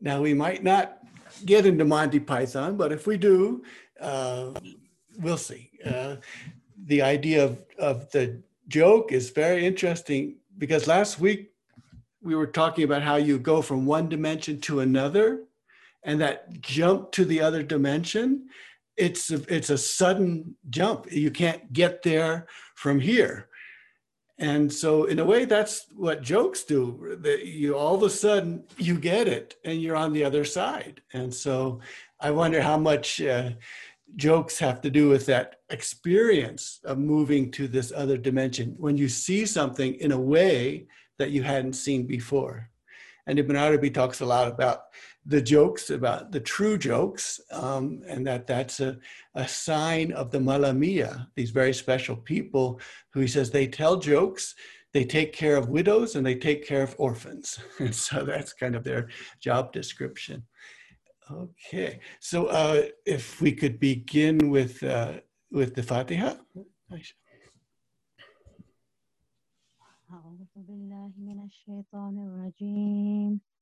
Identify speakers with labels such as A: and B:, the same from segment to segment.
A: Now, we might not get into Monty Python, but if we do, uh, we'll see. Uh, the idea of, of the joke is very interesting because last week we were talking about how you go from one dimension to another and that jump to the other dimension it's a, it's a sudden jump you can't get there from here and so in a way that's what jokes do that you all of a sudden you get it and you're on the other side and so i wonder how much uh, jokes have to do with that experience of moving to this other dimension when you see something in a way that you hadn't seen before. And Ibn Arabi talks a lot about the jokes, about the true jokes, um, and that that's a, a sign of the Malamia, these very special people who he says they tell jokes, they take care of widows, and they take care of orphans. And so that's kind of their job description. Okay, so uh, if we could begin with uh, with the Fatiha.
B: أعوذ بالله من الشيطان الرجيم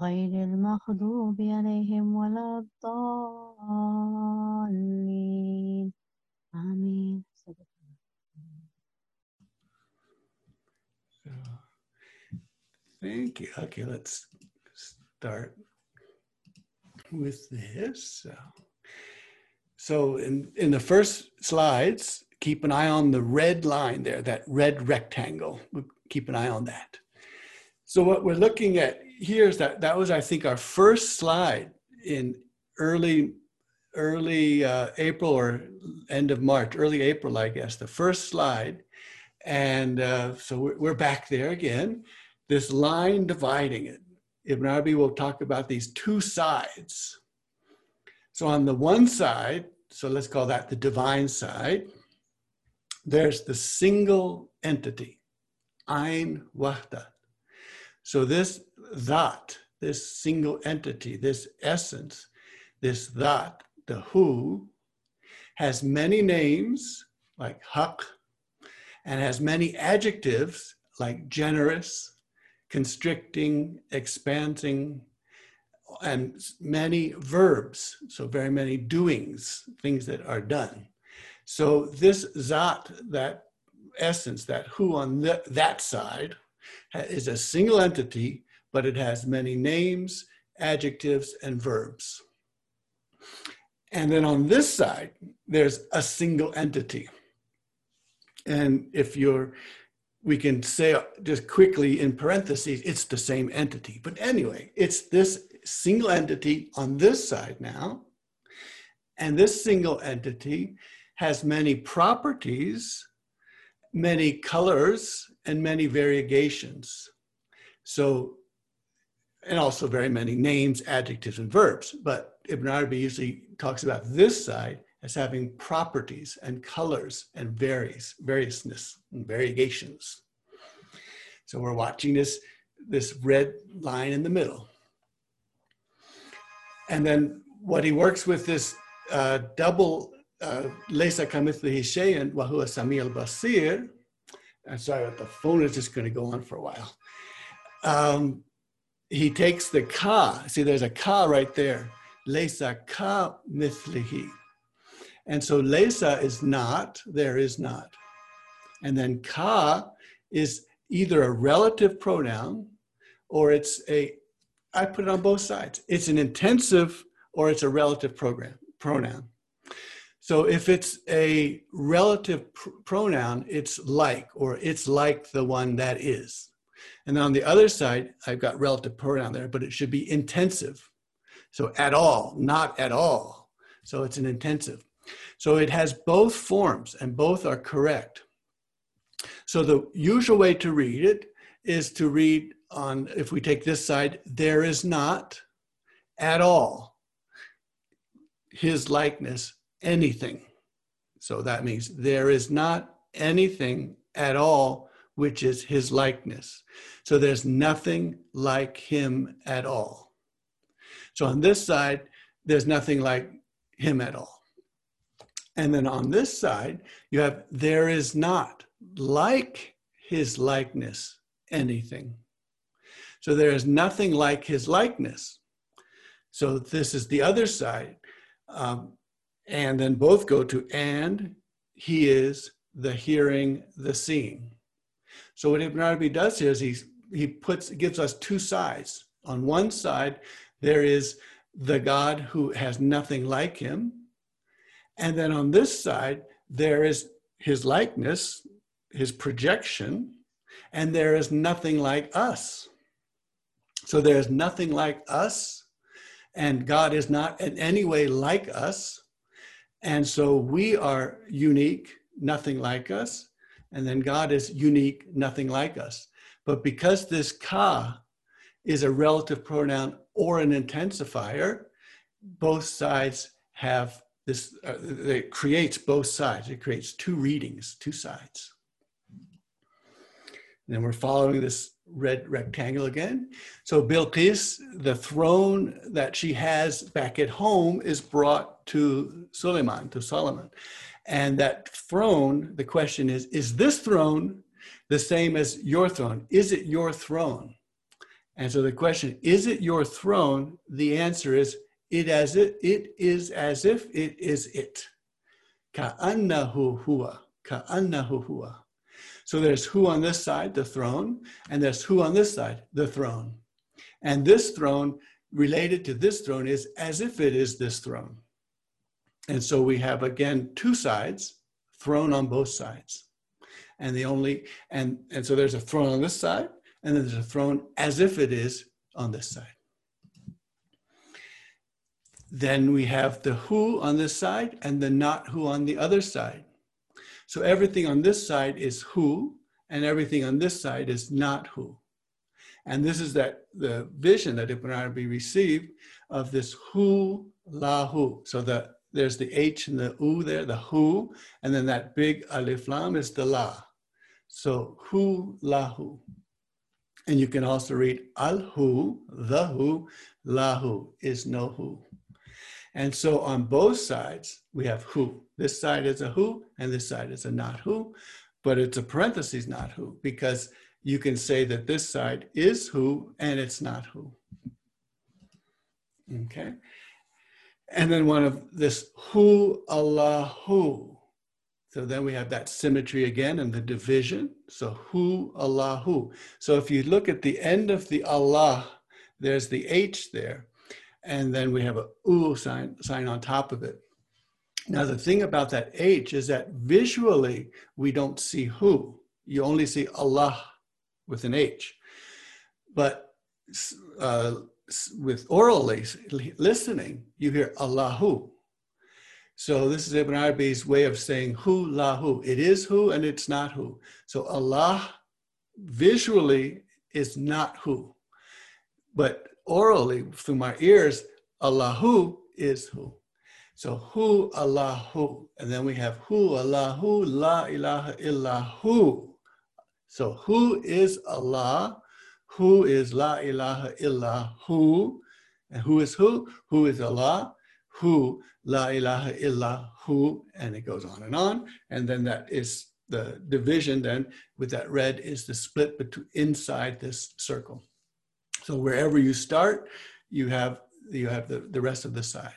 B: غير المغضوب عليهم ولا الضالين آمين
A: Thank you. Okay, let's start with this. So in, in the first slides, keep an eye on the red line there, that red rectangle. Keep an eye on that. So what we're looking at here is that that was, I think, our first slide in early early uh, April or end of March, early April, I guess, the first slide. And uh, so we're, back there again, this line dividing it. Ibn Arabi will talk about these two sides. So on the one side, so let's call that the divine side, there's the single entity, Ein Wahda. So this that, this single entity, this essence, this that, the who, has many names like haq, and has many adjectives like generous, constricting, expanding, and many verbs, so very many doings, things that are done. So this zat, that essence, that who on the, that side, is a single entity, but it has many names, adjectives, and verbs. And then on this side, there's a single entity. And if you're, we can say just quickly in parentheses, it's the same entity. But anyway, it's this single entity on this side now. And this single entity has many properties, many colors, and many variegations. So, and also very many names, adjectives, and verbs. But Ibn Arabi usually talks about this side as having properties and colors and varies, variousness and variegations. So we're watching this, this red line in the middle. And then what he works with this uh, double uh, lesa kamithlihi shay'in wa huwa sami al-basir I'm sorry, but the phone is just going to go on for a while. Um, he takes the ka. See, there's a ka right there. Lesa ka mithlihi. And so lesa is not, there is not. And then ka is either a relative pronoun or it's a, I put it on both sides. It's an intensive or it's a relative program, pronoun. So if it's a relative pr- pronoun, it's like, or it's like the one that is. And then on the other side, I've got relative pronoun there, but it should be intensive. So at all, not at all. So it's an intensive. So it has both forms and both are correct. So the usual way to read it is to read on, if we take this side, there is not at all his likeness anything. So that means there is not anything at all which is his likeness. So there's nothing like him at all. So on this side, there's nothing like him at all. And then on this side, you have there is not like his likeness anything. So there is nothing like his likeness. So this is the other side. Um, and then both go to and he is the hearing, the seeing. So what Ibn Arabi does here is he, he puts, gives us two sides. On one side, there is the God who has nothing like him. And then on this side, there is his likeness, his projection, and there is nothing like us. So there is nothing like us, and God is not in any way like us. And so we are unique, nothing like us. And then God is unique, nothing like us. But because this ka is a relative pronoun or an intensifier, both sides have this, uh, it creates both sides. It creates two readings, two sides. And then we're following this red rectangle again. So Bilqis, the throne that she has back at home is brought to Suleiman, to Solomon. And that throne, the question is, is this throne the same as your throne? Is it your throne? And so the question, is it your throne? The answer is, it as it, it is as if it is it. Ka'annahu huwa. Ka'annahu huwa. So there's who on this side, the throne, and there's who on this side, the throne. And this throne related to this throne is as if it is this throne. And so we have again two sides, throne on both sides. And the only, and, and so there's a throne on this side, and then there's a throne as if it is on this side. Then we have the who on this side and the not who on the other side. So everything on this side is who, and everything on this side is not who. And this is that the vision that Ibn Arabi received of this who, lahu. So the there's the H and the U there, the who, and then that big alif lam is the la. So hu, lahu. And you can also read al hu, the who, lahu is no who. And so on both sides, we have who. This side is a who, and this side is a not who, but it's a parenthesis not who, because you can say that this side is who and it's not who. Okay. And then one of this Hu Allahu. So then we have that symmetry again and the division. So Hu Allahu. So if you look at the end of the Allah, there's the H there. And then we have a U sign, sign on top of it. Now, the thing about that H is that visually we don't see who. You only see Allah with an H. But uh, with orally listening, you hear Allahu. So this is Ibn Arabi's way of saying hu lahu. It is who and it's not who. So Allah visually is not who. But orally through my ears, Allahu is who. So who Allahu. And then we have who Allahu la ilaha illahu. So who is Allah? who is La ilaha illa who, and who is who? Who is Allah? Who La ilaha illa who, and it goes on and on. And then that is the division then with that red is the split between inside this circle. So wherever you start, you have you have the, the rest of the side.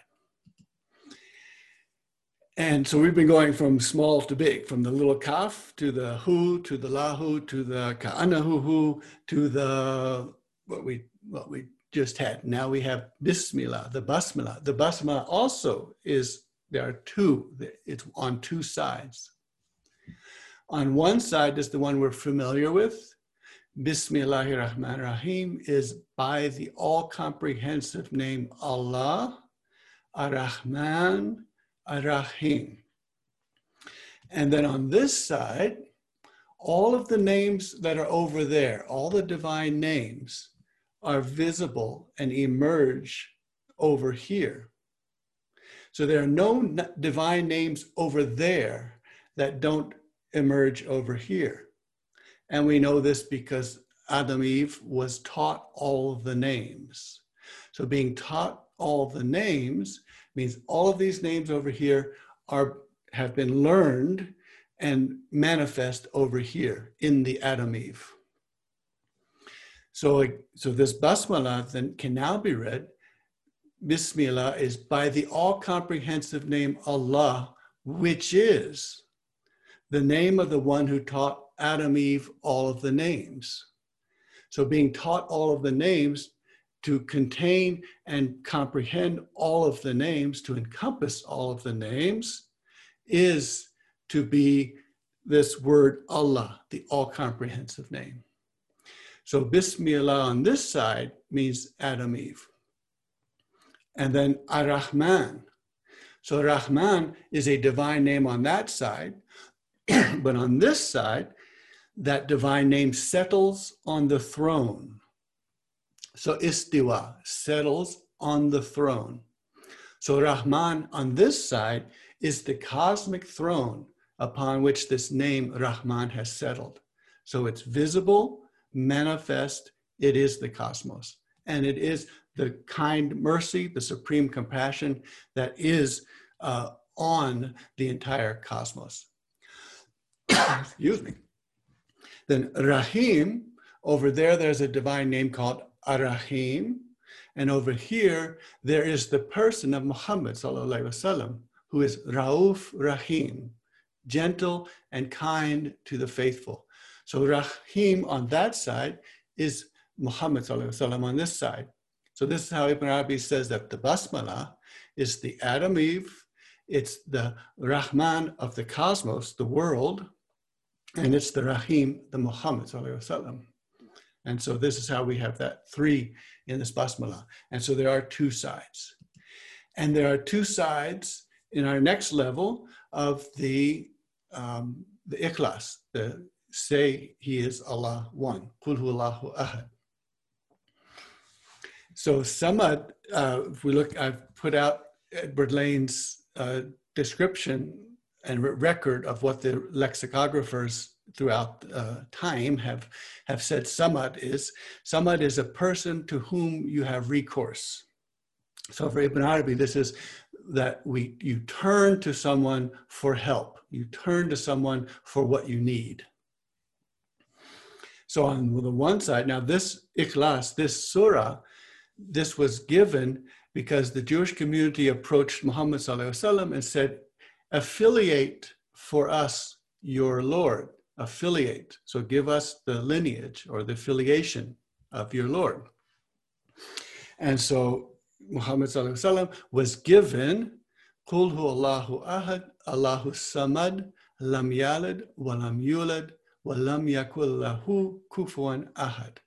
A: And so we've been going from small to big, from the little kaf to the hu to the lahu to the ka'anahu to the what we what we just had. Now we have bismillah, the basmala. The basmala also is there are two. It's on two sides. On one side is the one we're familiar with. Bismillahir Rahmanir Rahim is by the all comprehensive name Allah, Ar Rahman, Ar Rahim. And then on this side, all of the names that are over there, all the divine names, are visible and emerge over here. So there are no divine names over there that don't emerge over here. And we know this because Adam Eve was taught all of the names. So being taught all the names means all of these names over here are have been learned and manifest over here in the Adam Eve. So, so this basmala then can now be read. Bismillah is by the all comprehensive name Allah, which is the name of the one who taught Adam Eve all of the names. So, being taught all of the names to contain and comprehend all of the names, to encompass all of the names, is to be this word Allah, the all comprehensive name. So Bismillah on this side means Adam Eve. And then Ar-Rahman. So Rahman is a divine name on that side, but on this side, that divine name settles on the throne. So Istiwa settles on the throne. So Rahman on this side is the cosmic throne upon which this name Rahman has settled. So it's visible, manifest, it is the cosmos. And it is the kind mercy, the supreme compassion that is uh, on the entire cosmos. Excuse me. Then Rahim, over there, there's a divine name called Arahim. And over here, there is the person of Muhammad, wasallam, who is Rauf Rahim, gentle and kind to the faithful. So Rahim on that side is Muhammad on this side. So this is how Ibn Arabi says that the Basmala is the Adam Eve, it's the Rahman of the cosmos, the world, and it's the Rahim, the Muhammad And so this is how we have that three in this Basmala. And so there are two sides. And there are two sides in our next level of the um, the ikhlas, the say he is Allah one, Allahu ahad. So Samad, uh, if we look, I've put out Edward Lane's uh, description and record of what the lexicographers throughout uh, time have have said. Samad is samad is a person to whom you have recourse. So for ibn arabi this is that we you turn to someone for help. You turn to someone for what you need so on the one side now this ikhlas this surah this was given because the jewish community approached muhammad and said affiliate for us your lord. Affiliate. So give us the lineage or the affiliation of your lord. And so Muhammad was given Qul hu Allahu ahad, Allahu samad, lam yalid, wa lam yulad, wa lam yakul lahu kufuwan ahad.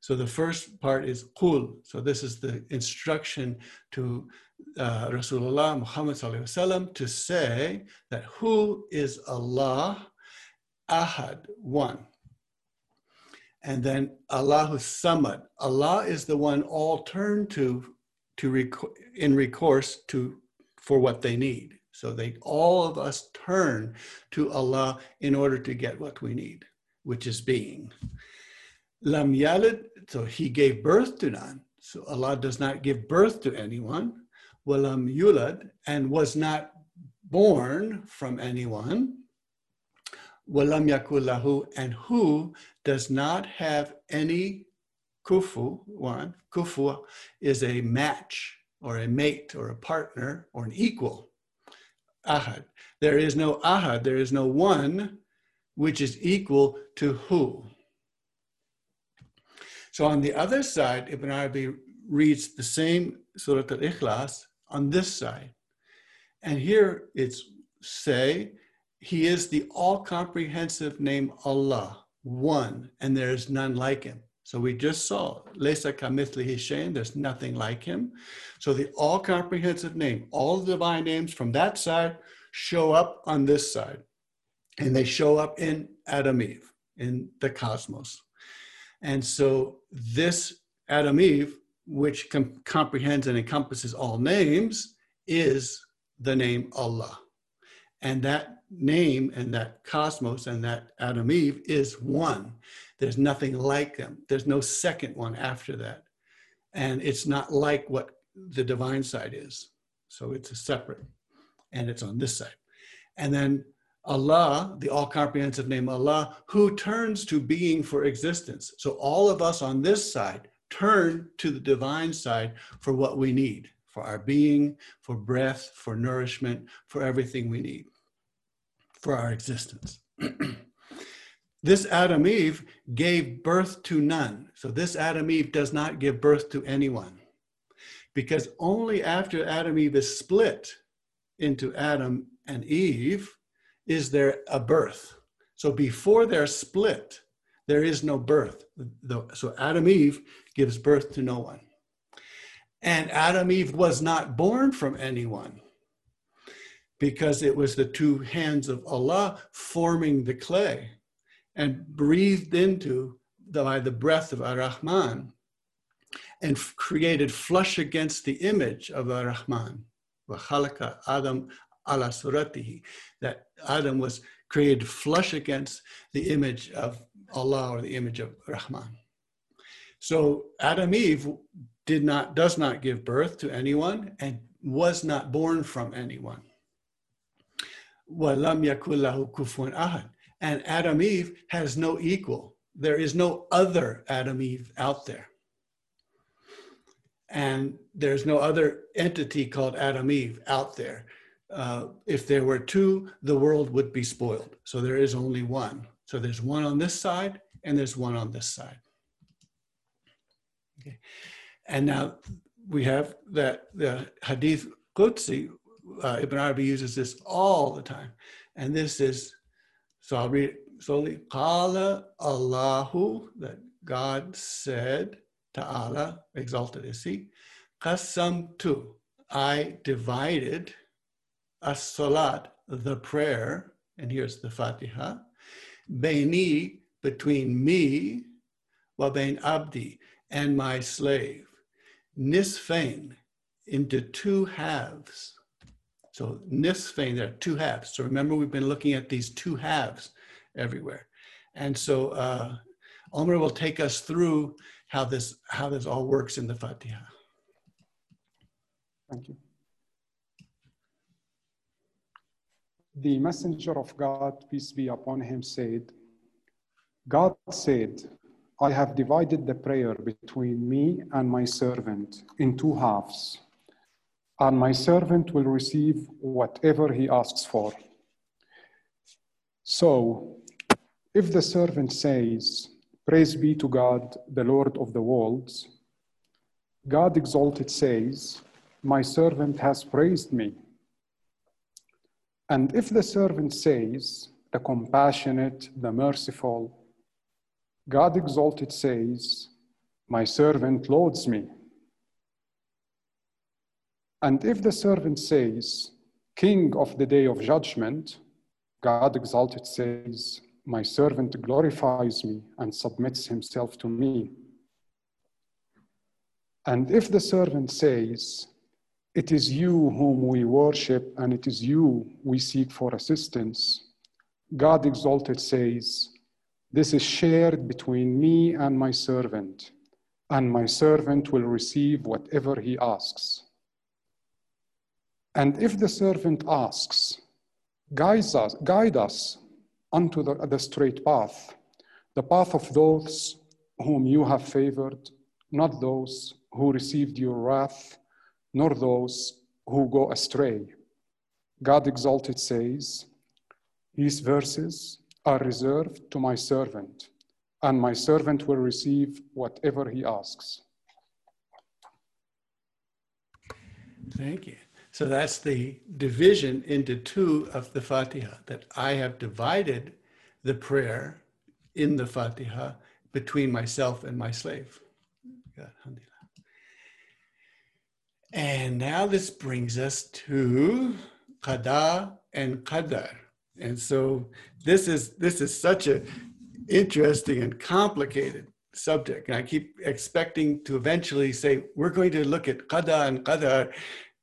A: So the first part is Qul. So this is the instruction to uh, Rasulullah Muhammad to say that who is Allah, Ahad, one. And then Allahu Samad. Allah is the one all turn to to rec- in recourse to for what they need. So they all of us turn to Allah in order to get what we need, which is being. Lam yalid, so he gave birth to none. So Allah does not give birth to anyone. Walam yulad, and was not born from anyone. Walam yakullahu, and who does not have any kufu, one, kufu is a match or a mate or a partner or an equal. Ahad. There is no ahad, there is no one which is equal to who. So on the other side, Ibn Arabi reads the same Surah Al Ikhlas on this side. And here it's say, He is the all comprehensive name Allah, one, and there is none like Him. So we just saw Lesa Kamithlihi Shain, there's nothing like him. So the all comprehensive name, all the divine names from that side show up on this side. And they show up in Adam Eve, in the cosmos. And so this Adam Eve, which com- comprehends and encompasses all names, is the name Allah. And that name and that cosmos and that Adam Eve is one. There's nothing like them. There's no second one after that. And it's not like what the divine side is. So it's a separate, and it's on this side. And then Allah, the all comprehensive name Allah, who turns to being for existence. So all of us on this side turn to the divine side for what we need for our being, for breath, for nourishment, for everything we need for our existence. this Adam Eve gave birth to none. So this Adam Eve does not give birth to anyone. Because only after Adam Eve is split into Adam and Eve is there a birth. So before they're split, there is no birth. So Adam Eve gives birth to no one. And Adam Eve was not born from anyone because it was the two hands of Allah forming the clay and breathed into the, by the breath of Ar-Rahman and created flush against the image of Ar-Rahman. Adam ala suratihi, that Adam was created flush against the image of Allah or the image of Rahman. So Adam Eve did not does not give birth to anyone and was not born from anyone. And Adam Eve has no equal. There is no other Adam Eve out there. And there's no other entity called Adam Eve out there. Uh, if there were two, the world would be spoiled. So there is only one. So there's one on this side and there's one on this side. Okay. And now we have that the Hadith Qudsi, uh, Ibn Arabi uses this all the time. And this is, so I'll read slowly. Qala Allahu, that God said, Ta'ala, exalted is he, Qasam I divided as salat, the prayer, and here's the Fatiha, Baini, between me, wa bain abdi, and my slave nisfain into two halves. So nisfain, there are two halves. So remember, we've been looking at these two halves everywhere. And so uh, Omer will take us through how this, how this all works in the Fatiha.
C: Thank you. The messenger of God, peace be upon him, said, God said, I have divided the prayer between me and my servant in two halves, and my servant will receive whatever he asks for. So, if the servant says, Praise be to God, the Lord of the worlds, God exalted says, My servant has praised me. And if the servant says, The compassionate, the merciful, God exalted says, My servant loads me. And if the servant says, King of the day of judgment, God exalted says, My servant glorifies me and submits himself to me. And if the servant says, It is you whom we worship and it is you we seek for assistance, God exalted says, this is shared between me and my servant, and my servant will receive whatever he asks. And if the servant asks, guide us, guide us unto the, the straight path, the path of those whom you have favored, not those who received your wrath, nor those who go astray. God exalted says, these verses are reserved to my servant, and my servant will receive whatever he asks.
A: Thank you. So that's the division into two of the Fatiha, that I have divided the prayer in the Fatiha between myself and my slave. And now this brings us to Qada and Qadar. And so this is this is such a interesting and complicated subject. And I keep expecting to eventually say, we're going to look at qada and qadar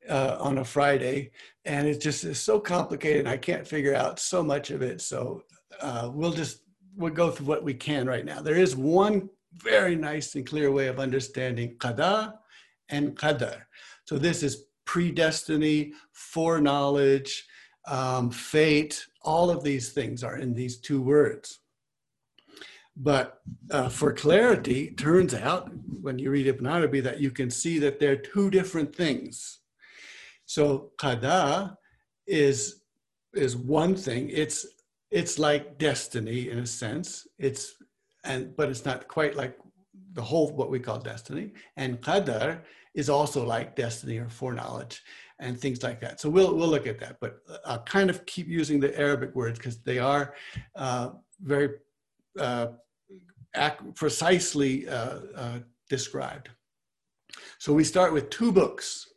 A: uh, on a Friday, and it just is so complicated. I can't figure out so much of it. So uh, we'll just we'll go through what we can right now. There is one very nice and clear way of understanding qada and qadar. So this is predestiny, foreknowledge, um, fate. All of these things are in these two words. But uh, for clarity, turns out when you read Ibn Arabi that you can see that they're two different things. So qada is is one thing. It's it's like destiny in a sense. It's and but it's not quite like the whole what we call destiny. And qadar is also like destiny or foreknowledge and things like that. So we'll we'll look at that, but I'll kind of keep using the Arabic words because they are uh, very uh, precisely uh, uh, described. So we start with two books.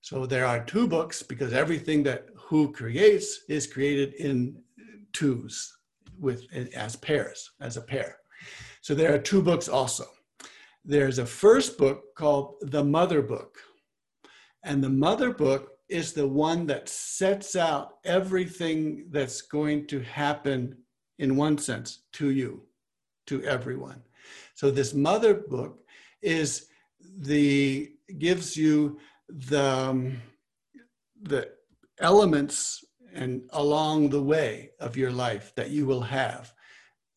A: So there are two books because everything that who creates is created in twos with as pairs as a pair. So there are two books also. There's a first book called the Mother Book. And the Mother Book is the one that sets out everything that's going to happen, in one sense, to you, to everyone. So this Mother Book is the gives you the um, the elements and along the way of your life that you will have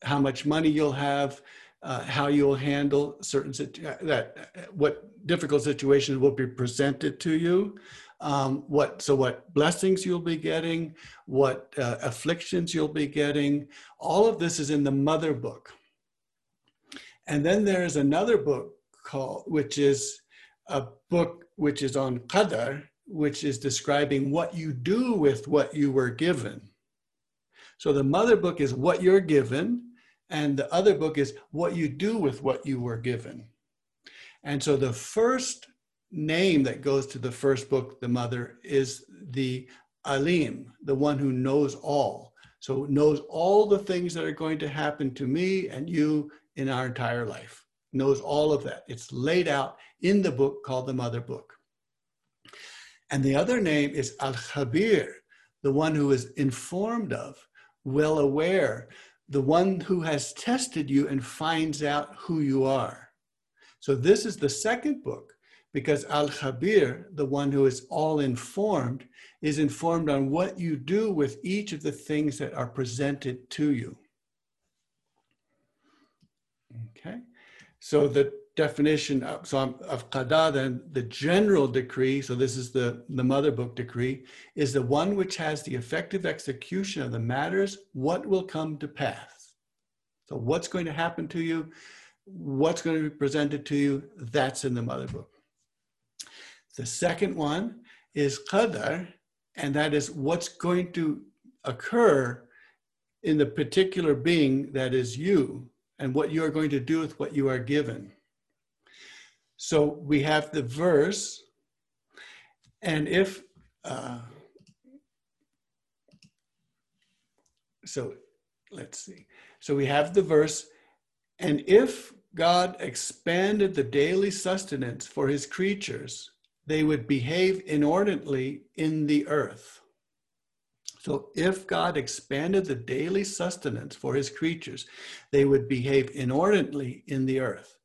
A: how much money you'll have uh, how you'll handle certain situ- uh, that uh, what difficult situations will be presented to you um, what so what blessings you'll be getting what uh, afflictions you'll be getting. All of this is in the mother book. And then there's another book called which is a book which is on qadar which is describing what you do with what you were given so the mother book is what you're given and the other book is what you do with what you were given. And so the first name that goes to the first book, the mother, is the Alim, the one who knows all. So knows all the things that are going to happen to me and you in our entire life. Knows all of that. It's laid out in the book called the Mother Book. And the other name is Al Khabir, the one who is informed of, well aware, the one who has tested you and finds out who you are. So this is the second book because Al Khabir, the one who is all informed, is informed on what you do with each of the things that are presented to you. Okay, so the definition of, so of qada, then the general decree, so this is the, the mother book decree, is the one which has the effective execution of the matters, what will come to pass. So what's going to happen to you, what's going to be presented to you, that's in the mother book. The second one is qadar, and that is what's going to occur in the particular being that is you and what you are going to do with what you are given. So we have the verse, and if, uh, so let's see. So we have the verse, and if God expanded the daily sustenance for his creatures, they would behave inordinately in the earth. So if God expanded the daily sustenance for his creatures, they would behave inordinately in the earth.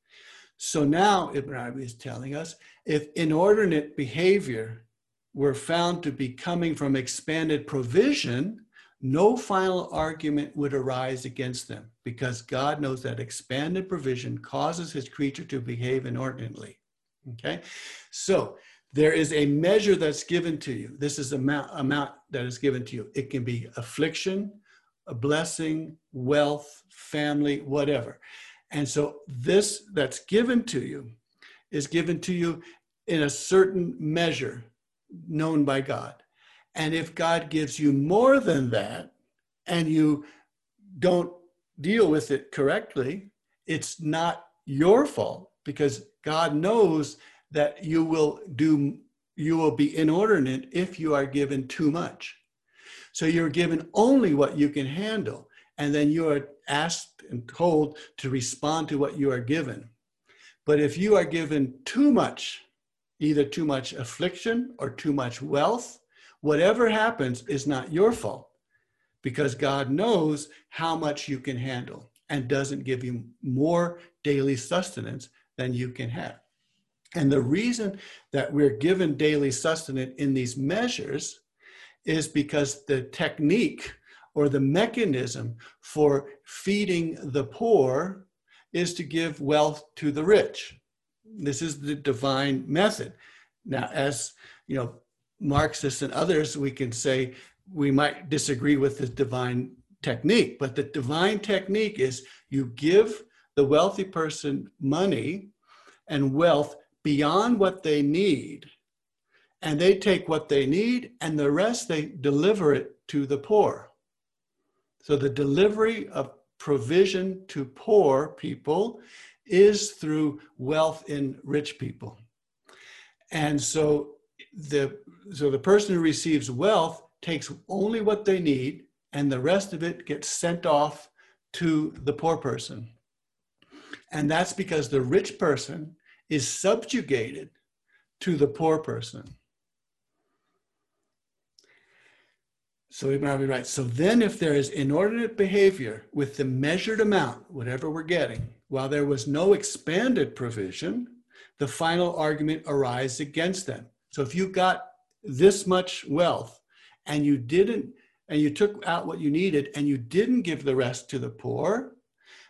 A: So now Ibn Arabi is telling us if inordinate behavior were found to be coming from expanded provision, no final argument would arise against them because God knows that expanded provision causes his creature to behave inordinately. Okay, so there is a measure that's given to you. This is amount amount that is given to you. It can be affliction, a blessing, wealth, family, whatever. And so this that's given to you is given to you in a certain measure known by God. And if God gives you more than that and you don't deal with it correctly, it's not your fault because God knows that you will do you will be inordinate if you are given too much. So you're given only what you can handle and then you are asked and told to respond to what you are given. But if you are given too much, either too much affliction or too much wealth, whatever happens is not your fault because God knows how much you can handle and doesn't give you more daily sustenance than you can have. And the reason that we're given daily sustenance in these measures is because the technique or the mechanism for feeding the poor is to give wealth to the rich. This is the divine method. Now, as you know, Marxists and others, we can say we might disagree with the divine technique, but the divine technique is you give the wealthy person money and wealth beyond what they need, and they take what they need, and the rest they deliver it to the poor. So the delivery of provision to poor people is through wealth in rich people. And so the so the person who receives wealth takes only what they need and the rest of it gets sent off to the poor person. And that's because the rich person is subjugated to the poor person. So we might be right. so then if there is inordinate behavior with the measured amount, whatever we're getting, while there was no expanded provision, the final argument arises against them. So if you got this much wealth and you didn't, and you took out what you needed and you didn't give the rest to the poor,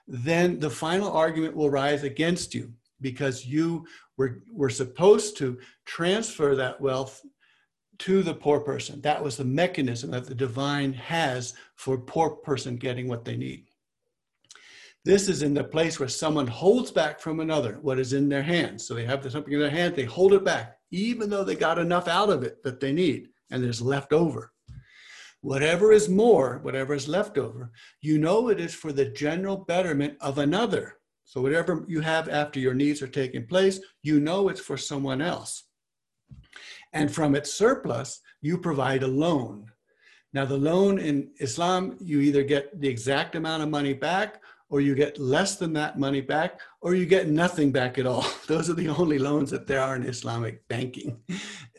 A: then the final argument will rise against you because you were, were supposed to transfer that wealth to the poor person. That was the mechanism that the divine has for poor person getting what they need. This is in the place where someone holds back from another what is in their hands. So they have something in their hand, they hold it back, even though they got enough out of it that they need, and there's left over. Whatever is more, whatever is left over, you know it is for the general betterment of another. So whatever you have after your needs are taking place, you know it's for someone else. And from its surplus, you provide a loan. Now, the loan in Islam, you either get the exact amount of money back or you get less than that money back, or you get nothing back at all. Those are the only loans that there are in Islamic banking.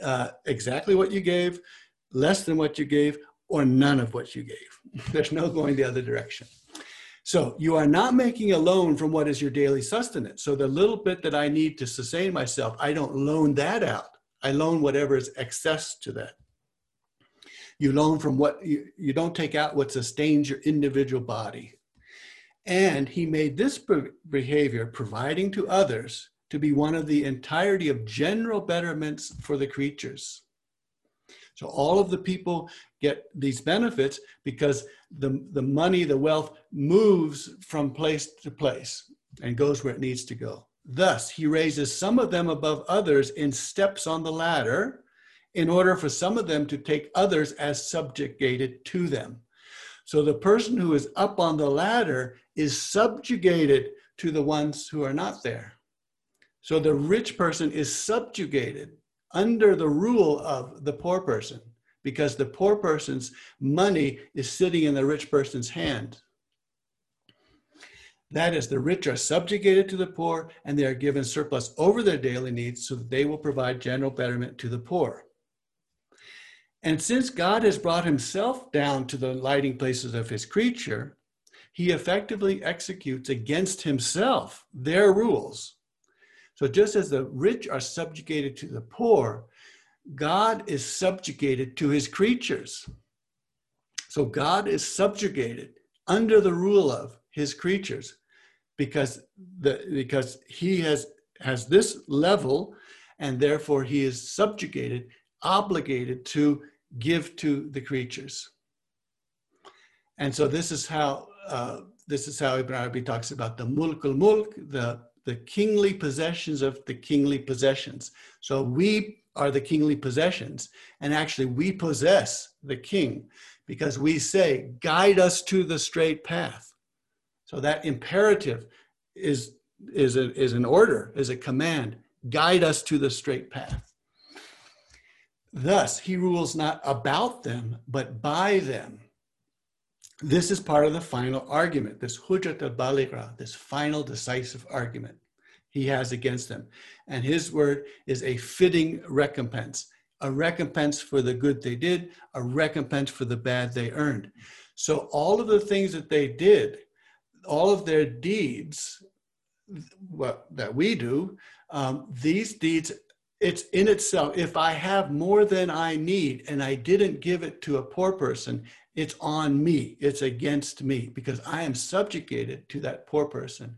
A: Uh, exactly what you gave, less than what you gave, or none of what you gave. There's no going the other direction. So you are not making a loan from what is your daily sustenance. So the little bit that I need to sustain myself, I don't loan that out. I loan whatever is excess to that. You loan from what you, you don't take out what sustains your individual body. And he made this behavior, providing to others, to be one of the entirety of general betterments for the creatures. So all of the people get these benefits because the, the money, the wealth moves from place to place and goes where it needs to go. Thus, he raises some of them above others in steps on the ladder in order for some of them to take others as subjugated to them. So the person who is up on the ladder is subjugated to the ones who are not there. So the rich person is subjugated under the rule of the poor person because the poor person's money is sitting in the rich person's hand. That is, the rich are subjugated to the poor and they are given surplus over their daily needs so that they will provide general betterment to the poor. And since God has brought himself down to the lighting places of his creature, he effectively executes against himself their rules. So just as the rich are subjugated to the poor, God is subjugated to his creatures. So God is subjugated under the rule of his creatures because the because he has has this level and therefore he is subjugated obligated to give to the creatures. And so this is how uh, this is how Ibn Arabi talks about the mulkul mulk, the the kingly possessions of the kingly possessions. So we are the kingly possessions, and actually we possess the king because we say, "Guide us to the straight path." So that imperative is is a, is an order, is a command. Guide us to the straight path. Thus, he rules not about them, but by them. This is part of the final argument, this hujjat al-baligha, this final decisive argument. He has against them. And his word is a fitting recompense, a recompense for the good they did, a recompense for the bad they earned. So all of the things that they did, all of their deeds, what that we do, um, these deeds, it's in itself. If I have more than I need and I didn't give it to a poor person, it's on me. It's against me because I am subjugated to that poor person.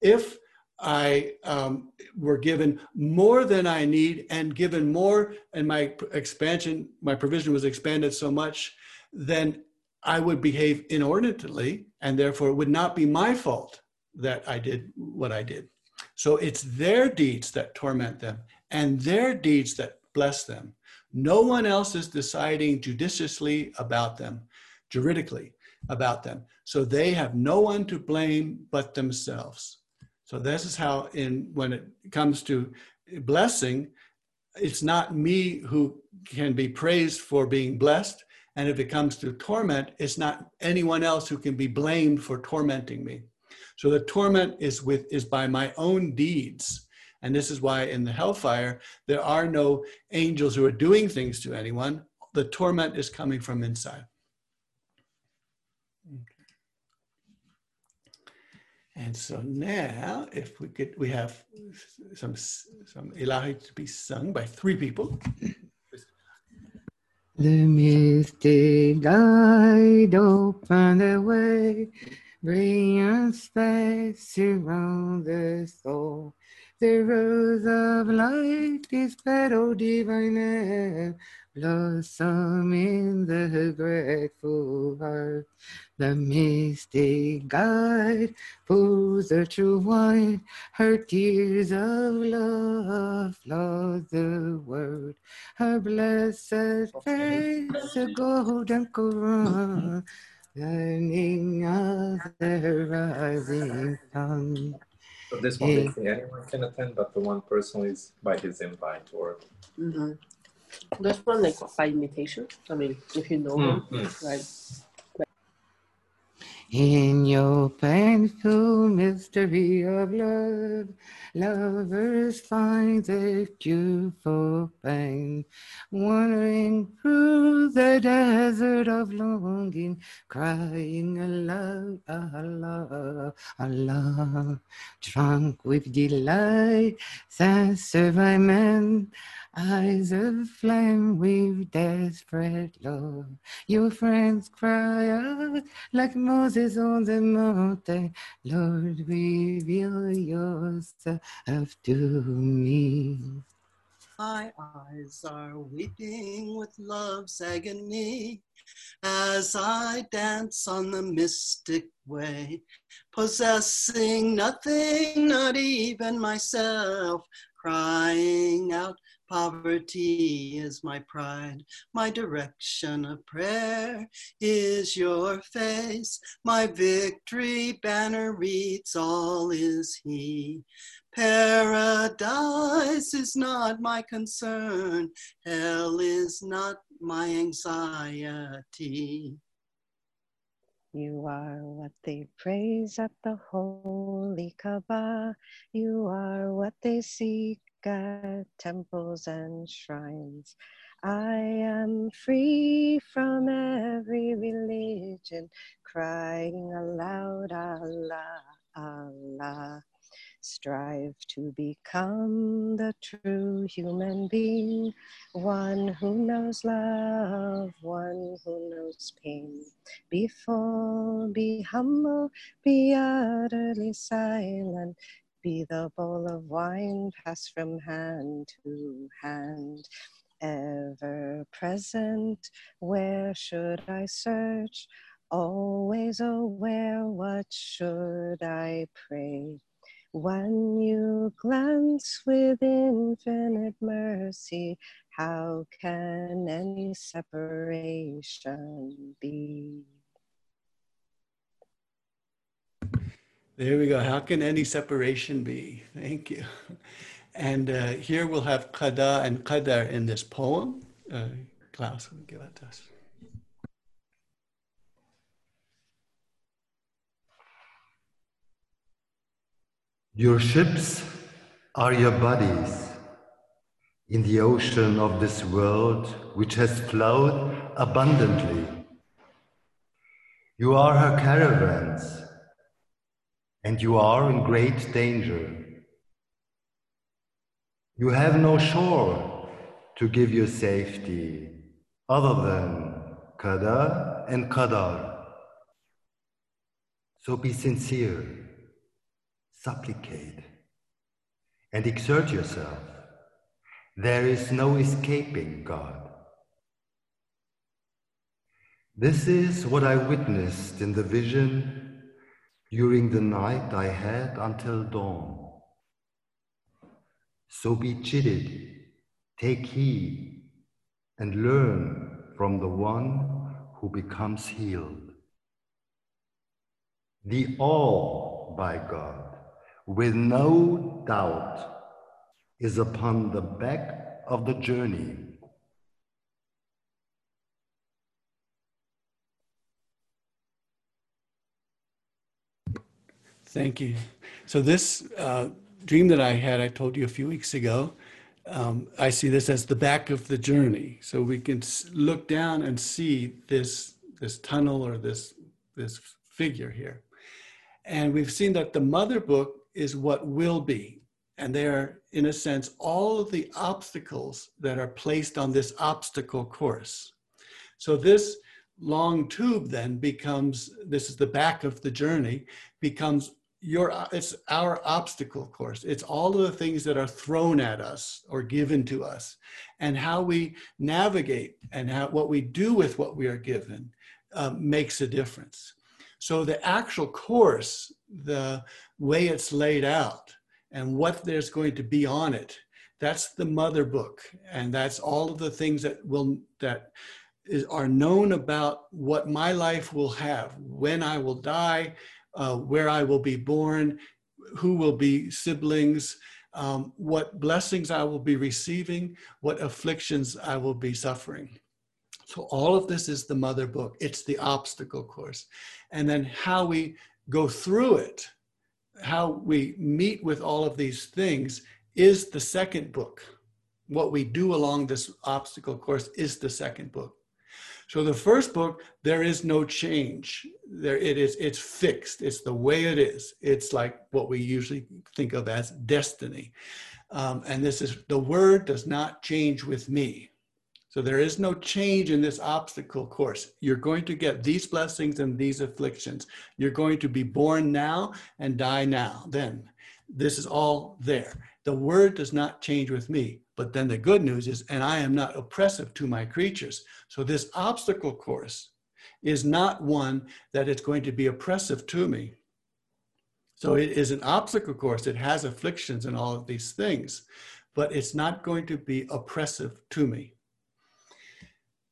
A: If I um, were given more than I need and given more, and my expansion, my provision was expanded so much, then I would behave inordinately, and therefore it would not be my fault that I did what I did. So it's their deeds that torment them and their deeds that bless them. No one else is deciding judiciously about them, juridically about them. So they have no one to blame but themselves. So this is how in when it comes to blessing, it's not me who can be praised for being blessed. And if it comes to torment, it's not anyone else who can be blamed for tormenting me. So the torment is with is by my own deeds. And this is why in the hellfire, there are no angels who are doing things to anyone. The torment is coming from inside. And so now, if we could, we have some some Ilahi to be sung by three people.
D: The mystic guide open the way, brilliant space surround the soul. The rose of light is petal divine blossom in the grateful heart. The mystic guide pulls the true wine, her tears of love flood the world. Her blessed face, a golden crown, lining of the rising sun.
E: So this one, basically anyone can attend, but the one person is by his invite or.
F: Mm-hmm. This one like by imitation. I mean, if you know him,
E: Mm,
F: right?
D: In your painful mystery of love, lovers find the cure for pain. Wandering through the desert of longing, crying aloud, Allah, Allah. Drunk with delight, satisfied man, eyes of flame with desperate love. Your friends cry out like Moses on the mountain, Lord, reveal yourself to me.
G: My eyes are weeping with love's agony as I dance on the mystic way, possessing nothing, not even myself, crying out, Poverty is my pride, my direction of prayer is your face. My victory banner reads, All is He. Paradise is not my concern, hell is not my anxiety.
B: You are what they praise at the holy Kaaba. You are what they seek at temples and shrines. I am free from every religion, crying aloud, Allah, Allah. Strive to become the true human being, one who knows love, one who knows pain. Be full, be humble, be utterly silent, be the bowl of wine passed from hand to hand. Ever present, where should I search? Always aware, what should I pray? When you glance with infinite mercy, how can any separation be?
A: There we go. How can any separation be? Thank you. And uh, here we'll have qada and qadar in this poem. Uh, Klaus give it to us.
H: Your ships are your bodies in the ocean of this world which has flowed abundantly. You are her caravans, and you are in great danger. You have no shore to give you safety other than Kada and Kadar. So be sincere, supplicate, and exert yourself. There is no escaping God. This is what I witnessed in the vision during the night I had until dawn. So be chided, take heed, and learn from the one who becomes healed. The all by God, with no doubt, is upon the back of the journey
A: Thank you. So this uh, dream that I had, I told you a few weeks ago, um, I see this as the back of the journey. So we can look down and see this this tunnel or this this figure here, and we've seen that the mother book is what will be, and they are, in a sense, all of the obstacles that are placed on this obstacle course. So this long tube then becomes this is the back of the journey becomes your it's our obstacle course. It's all of the things that are thrown at us or given to us. And how we navigate and how what we do with what we are given um, makes a difference. So the actual course the way it's laid out and what there's going to be on it that's the mother book. And that's all of the things that will that is, are known about what my life will have when i will die uh, where I will be born, who will be siblings, um, what blessings I will be receiving, what afflictions I will be suffering. So, all of this is the mother book. It's the obstacle course. And then how we go through it, how we meet with all of these things is the second book. What we do along this obstacle course is the second book. So the first book, there is no change. There it is, it's fixed. It's the way it is. It's like what we usually think of as destiny. Um, and this is the word does not change with me. So there is no change in this obstacle course. You're going to get these blessings and these afflictions. You're going to be born now and die now. Then this is all there. The word does not change with me. But then the good news is, and I am not oppressive to my creatures. So this obstacle course is not one that is going to be oppressive to me. So it is an obstacle course. It has afflictions and all of these things, but it's not going to be oppressive to me.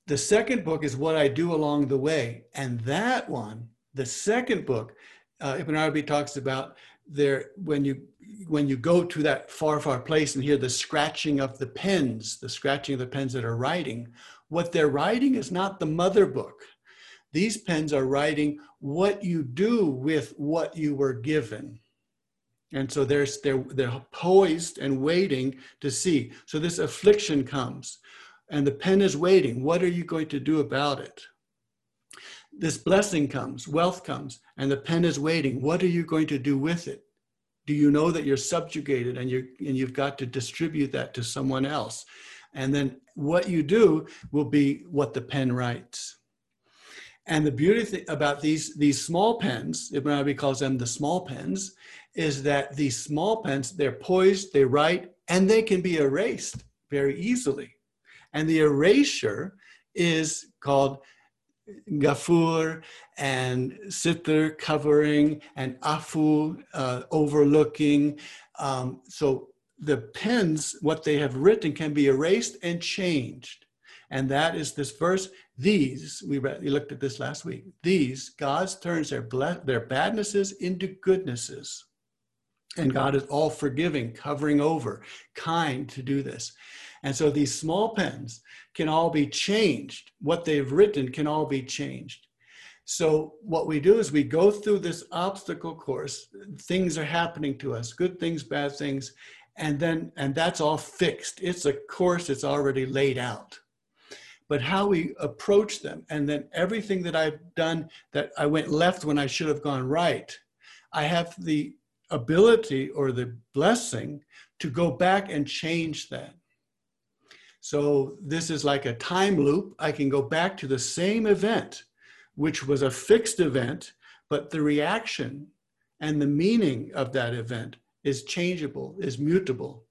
A: The second book is what I do along the way. And that one, the second book, uh, Ibn Arabi talks about there when you when you go to that far far place and hear the scratching of the pens the scratching of the pens that are writing what they're writing is not the mother book. These pens are writing what you do with what you were given. And so they're, they're, they're poised and waiting to see. So this affliction comes and the pen is waiting. What are you going to do about it? This blessing comes, wealth comes, and the pen is waiting. What are you going to do with it? Do you know that you're subjugated and you and you've got to distribute that to someone else? And then what you do will be what the pen writes. And the beauty th- about these these small pens, Ibn Arabi calls them the small pens, is that these small pens they're poised, they write, and they can be erased very easily. And the erasure is called Gafur and Sitr covering and Afu uh, overlooking. Um, so the pens, what they have written, can be erased and changed. And that is this verse. These, we, read, we looked at this last week. These, God turns their, their badnesses into goodnesses. And God is all forgiving, covering over, kind to do this. And so these small pens can all be changed. What they've written can all be changed. So what we do is we go through this obstacle course. Things are happening to us, good things, bad things, and then and that's all fixed. It's a course it's already laid out. But how we approach them, and then everything that I've done that I went left when I should have gone right, I have the ability or the blessing to go back and change that. So this is like a time loop. I can go back to the same event which was a fixed event, but the reaction and the meaning of that event is changeable, is mutable.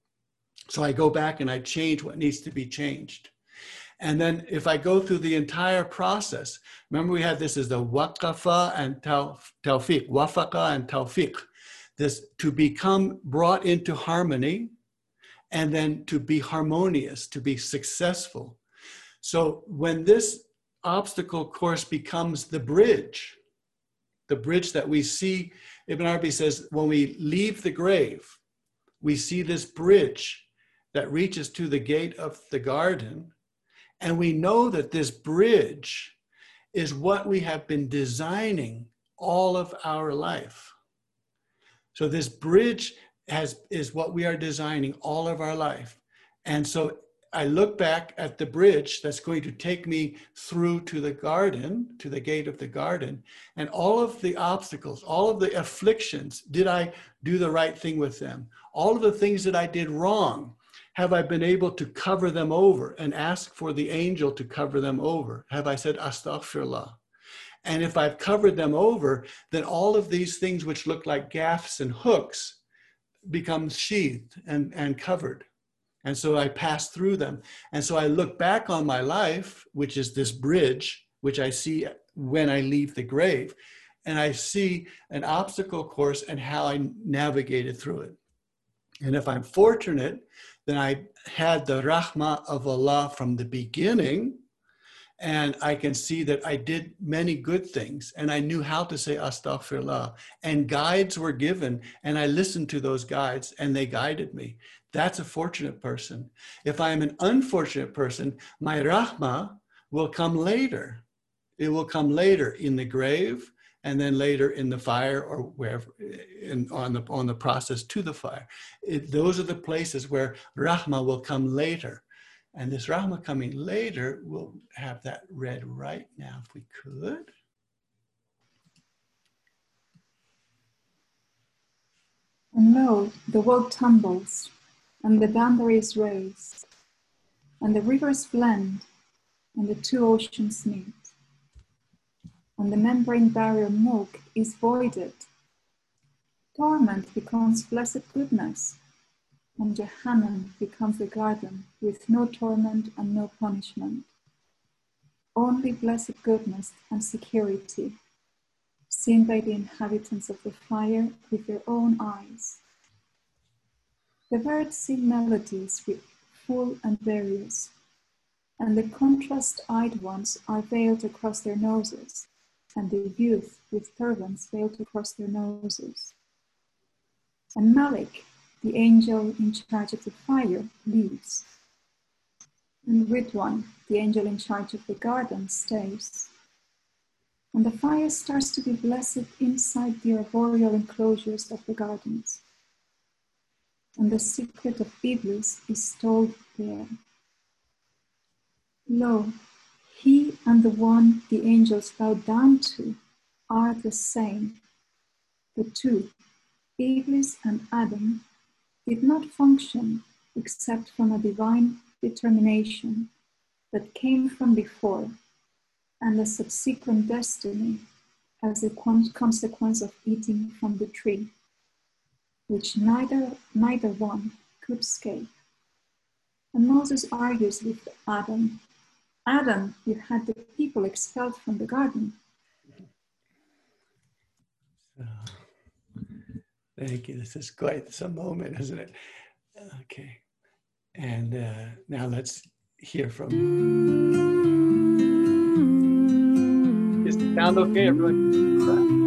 A: So I go back and I change what needs to be changed. And then if I go through the entire process, remember we had this is the waqafa and tawfiq, wafaqa and tawfiq, this to become brought into harmony and then to be harmonious, to be successful. So when this obstacle course becomes the bridge, the bridge that we see. Ibn Arabi says, when we leave the grave, we see this bridge that reaches to the gate of the garden. And we know that this bridge is what we have been designing all of our life. So this bridge has is what we are designing all of our life. And so I look back at the bridge that's going to take me through to the garden, to the gate of the garden, and all of the obstacles, all of the afflictions, did I do the right thing with them? All of the things that I did wrong, have I been able to cover them over and ask for the angel to cover them over? Have I said astaghfirullah? And if I've covered them over, then all of these things which look like gaffs and hooks become sheathed and, and covered. And so I pass through them. And so I look back on my life, which is this bridge, which I see when I leave the grave, and I see an obstacle course and how I navigated through it. And if I'm fortunate, then I had the rahmah of Allah from the beginning, and I can see that I did many good things, and I knew how to say astaghfirullah, and guides were given, and I listened to those guides, and they guided me. That's a fortunate person. If I am an unfortunate person, my rahma will come later. It will come later in the grave and then later in the fire or wherever in, on the on the process to the fire. It, those are the places where rahma will come later. And this rahma coming later, we'll have that read right now if we could.
I: And lo, the world tumbles, and the boundaries raise, and the rivers blend, and the two oceans meet. And the membrane barrier milk is voided. Torment becomes blessed goodness, and Jahannam becomes a garden with no torment and no punishment. Only blessed goodness and security, seen by the inhabitants of the fire with their own eyes. The birds sing melodies full and various, and the contrast-eyed ones are veiled across their noses, and the youth with turbans veiled across their noses. And Malik, the angel in charge of the fire, leaves. And Ridwan, the angel in charge of the garden, stays. And the fire starts to be blessed inside the arboreal enclosures of the gardens and the secret of Iblis is told there. Lo, he and the one the angels bow down to are the same. The two, Iblis and Adam, did not function except from a divine determination that came from before and a subsequent destiny as a consequence of eating from the tree which neither, neither one could escape. And Moses argues with Adam Adam, you had the people expelled from the garden.
A: Thank you. This is quite some moment, isn't it? Okay. And uh, now let's hear from. Is the sound okay, everyone?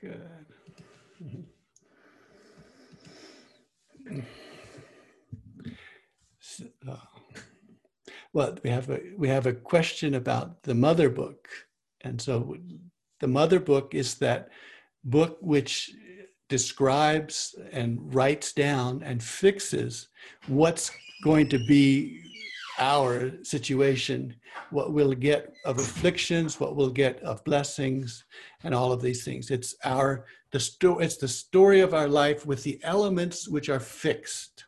A: Good. S- uh, Well, we have a we have a question about the mother book, and so the mother book is that book which describes and writes down and fixes what's going to be our situation, what we'll get of afflictions, what we'll get of blessings, and all of these things. It's our the story. It's the story of our life with the elements which are fixed.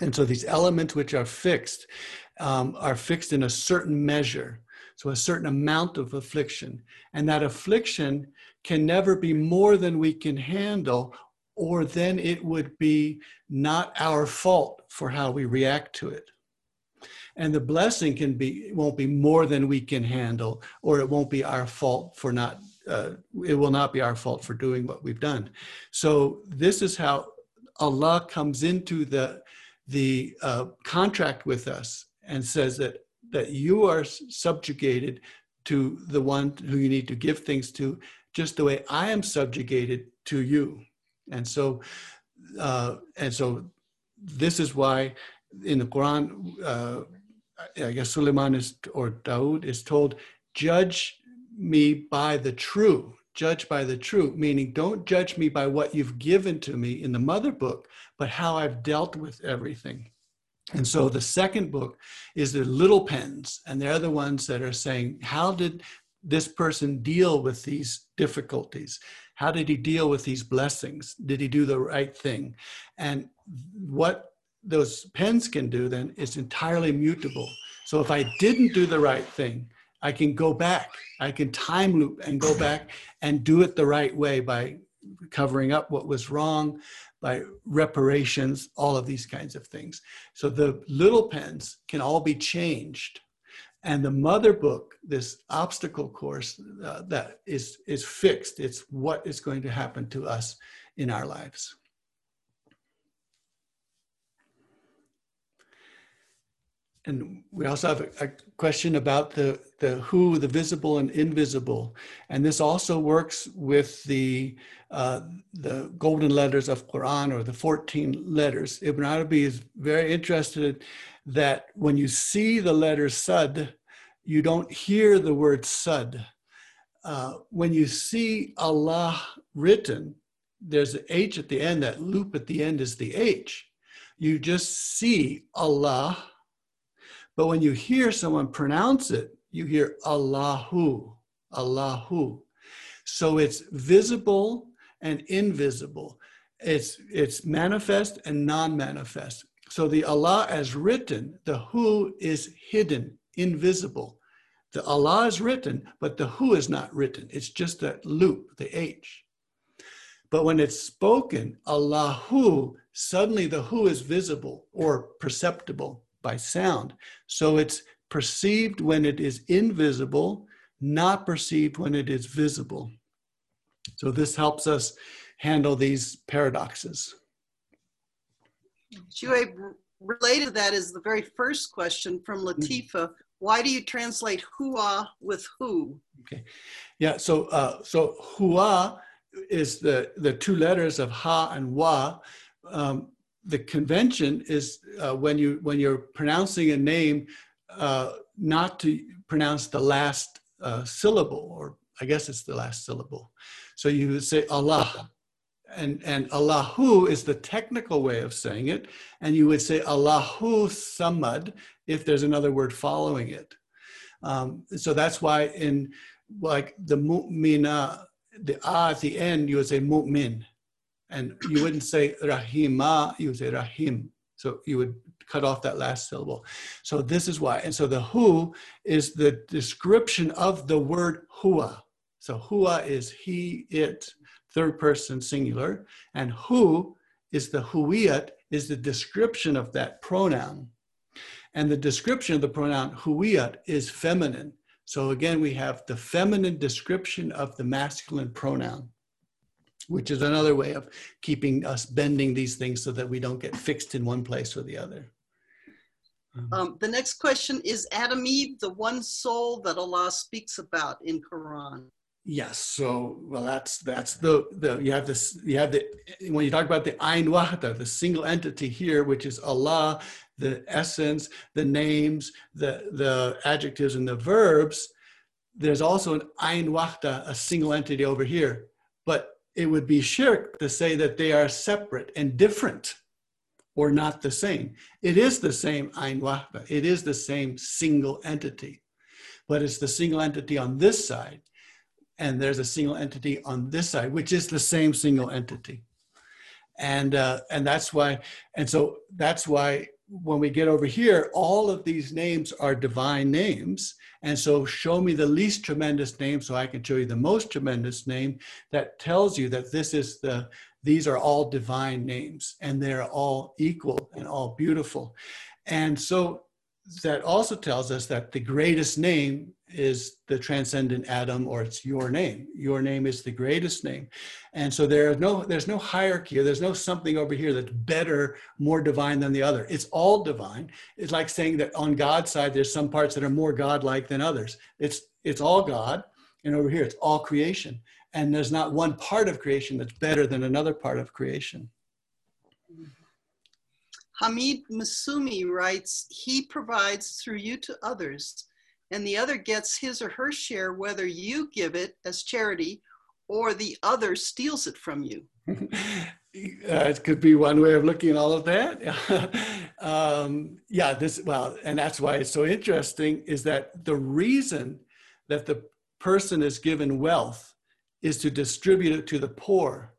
A: And so these elements which are fixed um, are fixed in a certain measure, so a certain amount of affliction. And that affliction can never be more than we can handle, or then it would be not our fault for how we react to it. And the blessing can be won't be more than we can handle, or it won't be our fault for not. Uh, it will not be our fault for doing what we've done. So this is how Allah comes into the the uh, contract with us and says that that you are subjugated to the one who you need to give things to, just the way I am subjugated to you. And so, uh, and so, this is why in the Quran, uh, I guess Suleiman is or Dawood is told, judge me by the true. Judge by the true, meaning don't judge me by what you've given to me in the mother book, but how I've dealt with everything. And so the second book is the little pens, and they're the ones that are saying, how did this person deal with these difficulties? How did he deal with these blessings? Did he do the right thing? And what those pens can do then is entirely mutable. So if I didn't do the right thing, I can go back. I can time loop and go back and do it the right way by covering up what was wrong, by reparations, all of these kinds of things. So the little pens can all be changed. And the mother book, this obstacle course uh, that is, is fixed, it's what is going to happen to us in our lives. And we also have a, a question about the, the who, the visible and invisible. And this also works with the, uh, the golden letters of Quran or the 14 letters. Ibn Arabi is very interested that when you see the letter Sad, you don't hear the word Sad. Uh, when you see Allah written, there's an H at the end, that loop at the end is the H. You just see Allah but when you hear someone pronounce it, you hear Allahu, Allahu. So it's visible and invisible. It's, it's manifest and non manifest. So the Allah as written, the who is hidden, invisible. The Allah is written, but the who is not written. It's just that loop, the H. But when it's spoken, Allahu, suddenly the who is visible or perceptible by sound. So it's perceived when it is invisible, not perceived when it is visible. So this helps us handle these paradoxes.
G: Shuaib, related to that is the very first question from Latifa. Why do you translate hua with who?
A: Okay. Yeah, so uh, so hua is the, the two letters of ha and wa. Um, the convention is uh, when you when you're pronouncing a name, uh, not to pronounce the last uh, syllable, or I guess it's the last syllable. So you would say Allah, and and Allahu is the technical way of saying it, and you would say Allahu Samad if there's another word following it. Um, so that's why in like the mu'mina, the ah at the end, you would say mu'min and you wouldn't say rahima, you would say rahim. So you would cut off that last syllable. So this is why. And so the who is the description of the word hua. So hua is he, it, third person singular, and who is the huiyat is the description of that pronoun. And the description of the pronoun huiyat is feminine. So again, we have the feminine description of the masculine pronoun which is another way of keeping us bending these things so that we don't get fixed in one place or the other.
G: Um, the next question is Adam Eve, the one soul that Allah speaks about in Quran.
A: Yes. So, well, that's that's the the you have this you have the when you talk about the Ain Wahda, the single entity here, which is Allah, the essence, the names, the the adjectives and the verbs. There's also an Ain Wahda, a single entity over here, but it would be shirk to say that they are separate and different or not the same. It is the same Ain Wahda. It is the same single entity, but it's the single entity on this side, and there's a single entity on this side, which is the same single entity. And uh, and that's why, and so that's why when we get over here, all of these names are divine names. And so show me the least tremendous name so I can show you the most tremendous name that tells you that this is the, these are all divine names and they're all equal and all beautiful. And so that also tells us that the greatest name is the transcendent Adam or it's your name. Your name is the greatest name. And so there's no there's no hierarchy there's no something over here that's better more divine than the other. It's all divine. It's like saying that on god's side there's some parts that are more godlike than others. It's it's all god and over here it's all creation. And there's not one part of creation that's better than another part of creation
G: Hamid Masumi writes, He provides through you to others, and the other gets his or her share whether you give it as charity or the other steals it from you.
A: Uh, it could be one way of looking at all of that. um, yeah, this, well, and that's why it's so interesting is that the reason that the person is given wealth is to distribute it to the poor.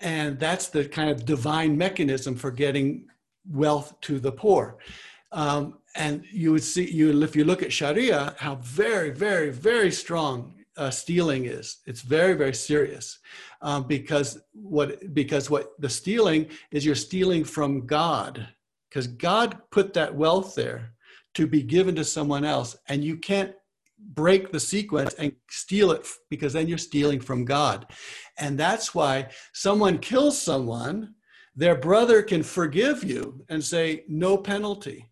A: And that's the kind of divine mechanism for getting wealth to the poor. Um, and you would see, you if you look at Sharia, how very, very, very strong uh, stealing is. It's very, very serious um, because what because what the stealing is you're stealing from God because God put that wealth there to be given to someone else, and you can't break the sequence and steal it because then you're stealing from God, and that's why someone kills someone, their brother can forgive you and say no penalty.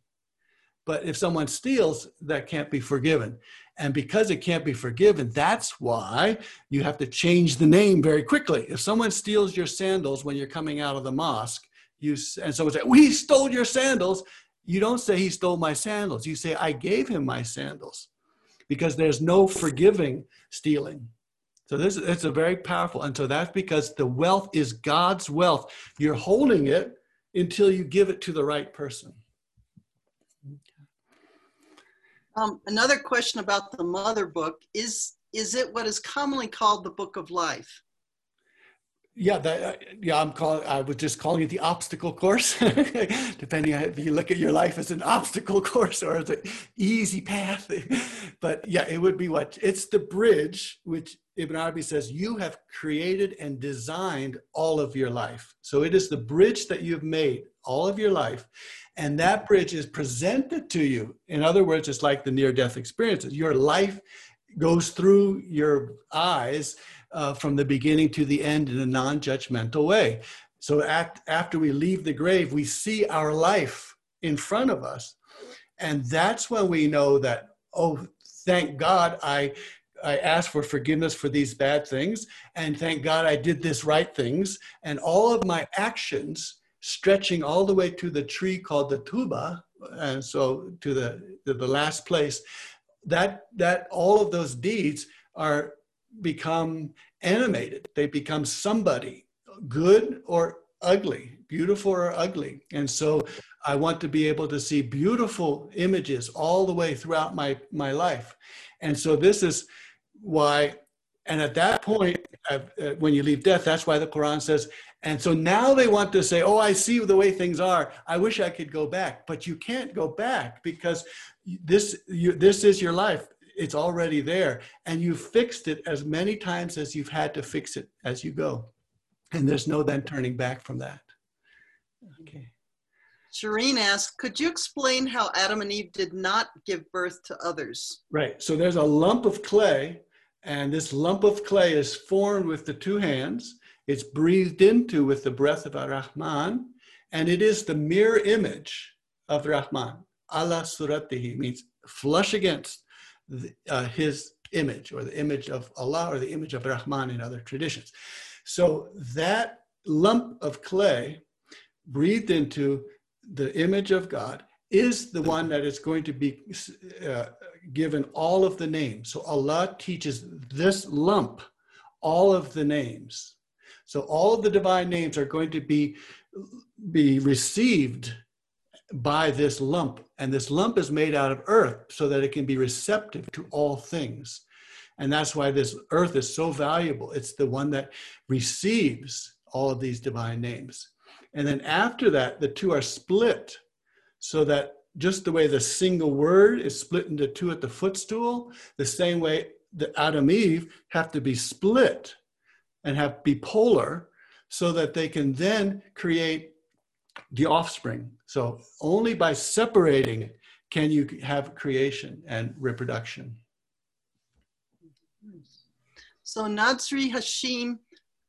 A: But if someone steals, that can't be forgiven. And because it can't be forgiven, that's why you have to change the name very quickly. If someone steals your sandals when you're coming out of the mosque, you and someone say, "We stole your sandals," you don't say he stole my sandals. You say I gave him my sandals, because there's no forgiving stealing. So this it's a very powerful, and so that's because the wealth is God's wealth. You're holding it until you give it to the right person.
G: Um, another question about the mother book is is it what is commonly called the book of life?
A: Yeah, that, uh, yeah, I'm calling. I was just calling it the obstacle course, depending on if you look at your life as an obstacle course or as an easy path. but yeah, it would be what it's the bridge, which Ibn Arabi says you have created and designed all of your life. So it is the bridge that you've made all of your life, and that bridge is presented to you. In other words, it's like the near-death experiences. Your life goes through your eyes uh, from the beginning to the end in a non-judgmental way. So at, after we leave the grave, we see our life in front of us. And that's when we know that, oh, thank God I, I asked for forgiveness for these bad things. And thank God I did this right things. And all of my actions stretching all the way to the tree called the tuba. And so to the, to the last place, that, that all of those deeds are become animated. They become somebody, good or ugly, beautiful or ugly. And so I want to be able to see beautiful images all the way throughout my, my life. And so this is why, and at that point, uh, when you leave death, that's why the Quran says, and so now they want to say, oh, I see the way things are. I wish I could go back. But you can't go back because this, you, this is your life it's already there and you fixed it as many times as you've had to fix it as you go. And there's no then turning back from that. Okay.
G: Shireen asked, could you explain how Adam and Eve did not give birth to others?
A: right so there's a lump of clay and this lump of clay is formed with the two hands. It's breathed into with the breath of ar-rahman and it is the mirror image of rahman allah suratihi means flush against the, uh, his image or the image of Allah or the image of Rahman in other traditions. So that lump of clay breathed into the image of God is the one that is going to be uh, given all of the names. So Allah teaches this lump all of the names. So all of the divine names are going to be be received by this lump. And this lump is made out of earth so that it can be receptive to all things. And that's why this earth is so valuable. It's the one that receives all of these divine names. And then after that, the two are split so that just the way the single word is split into two at the footstool, the same way the Adam Eve have to be split and have be polar so that they can then create the offspring. So only by separating can you have creation and reproduction.
G: So Nadsri Hashim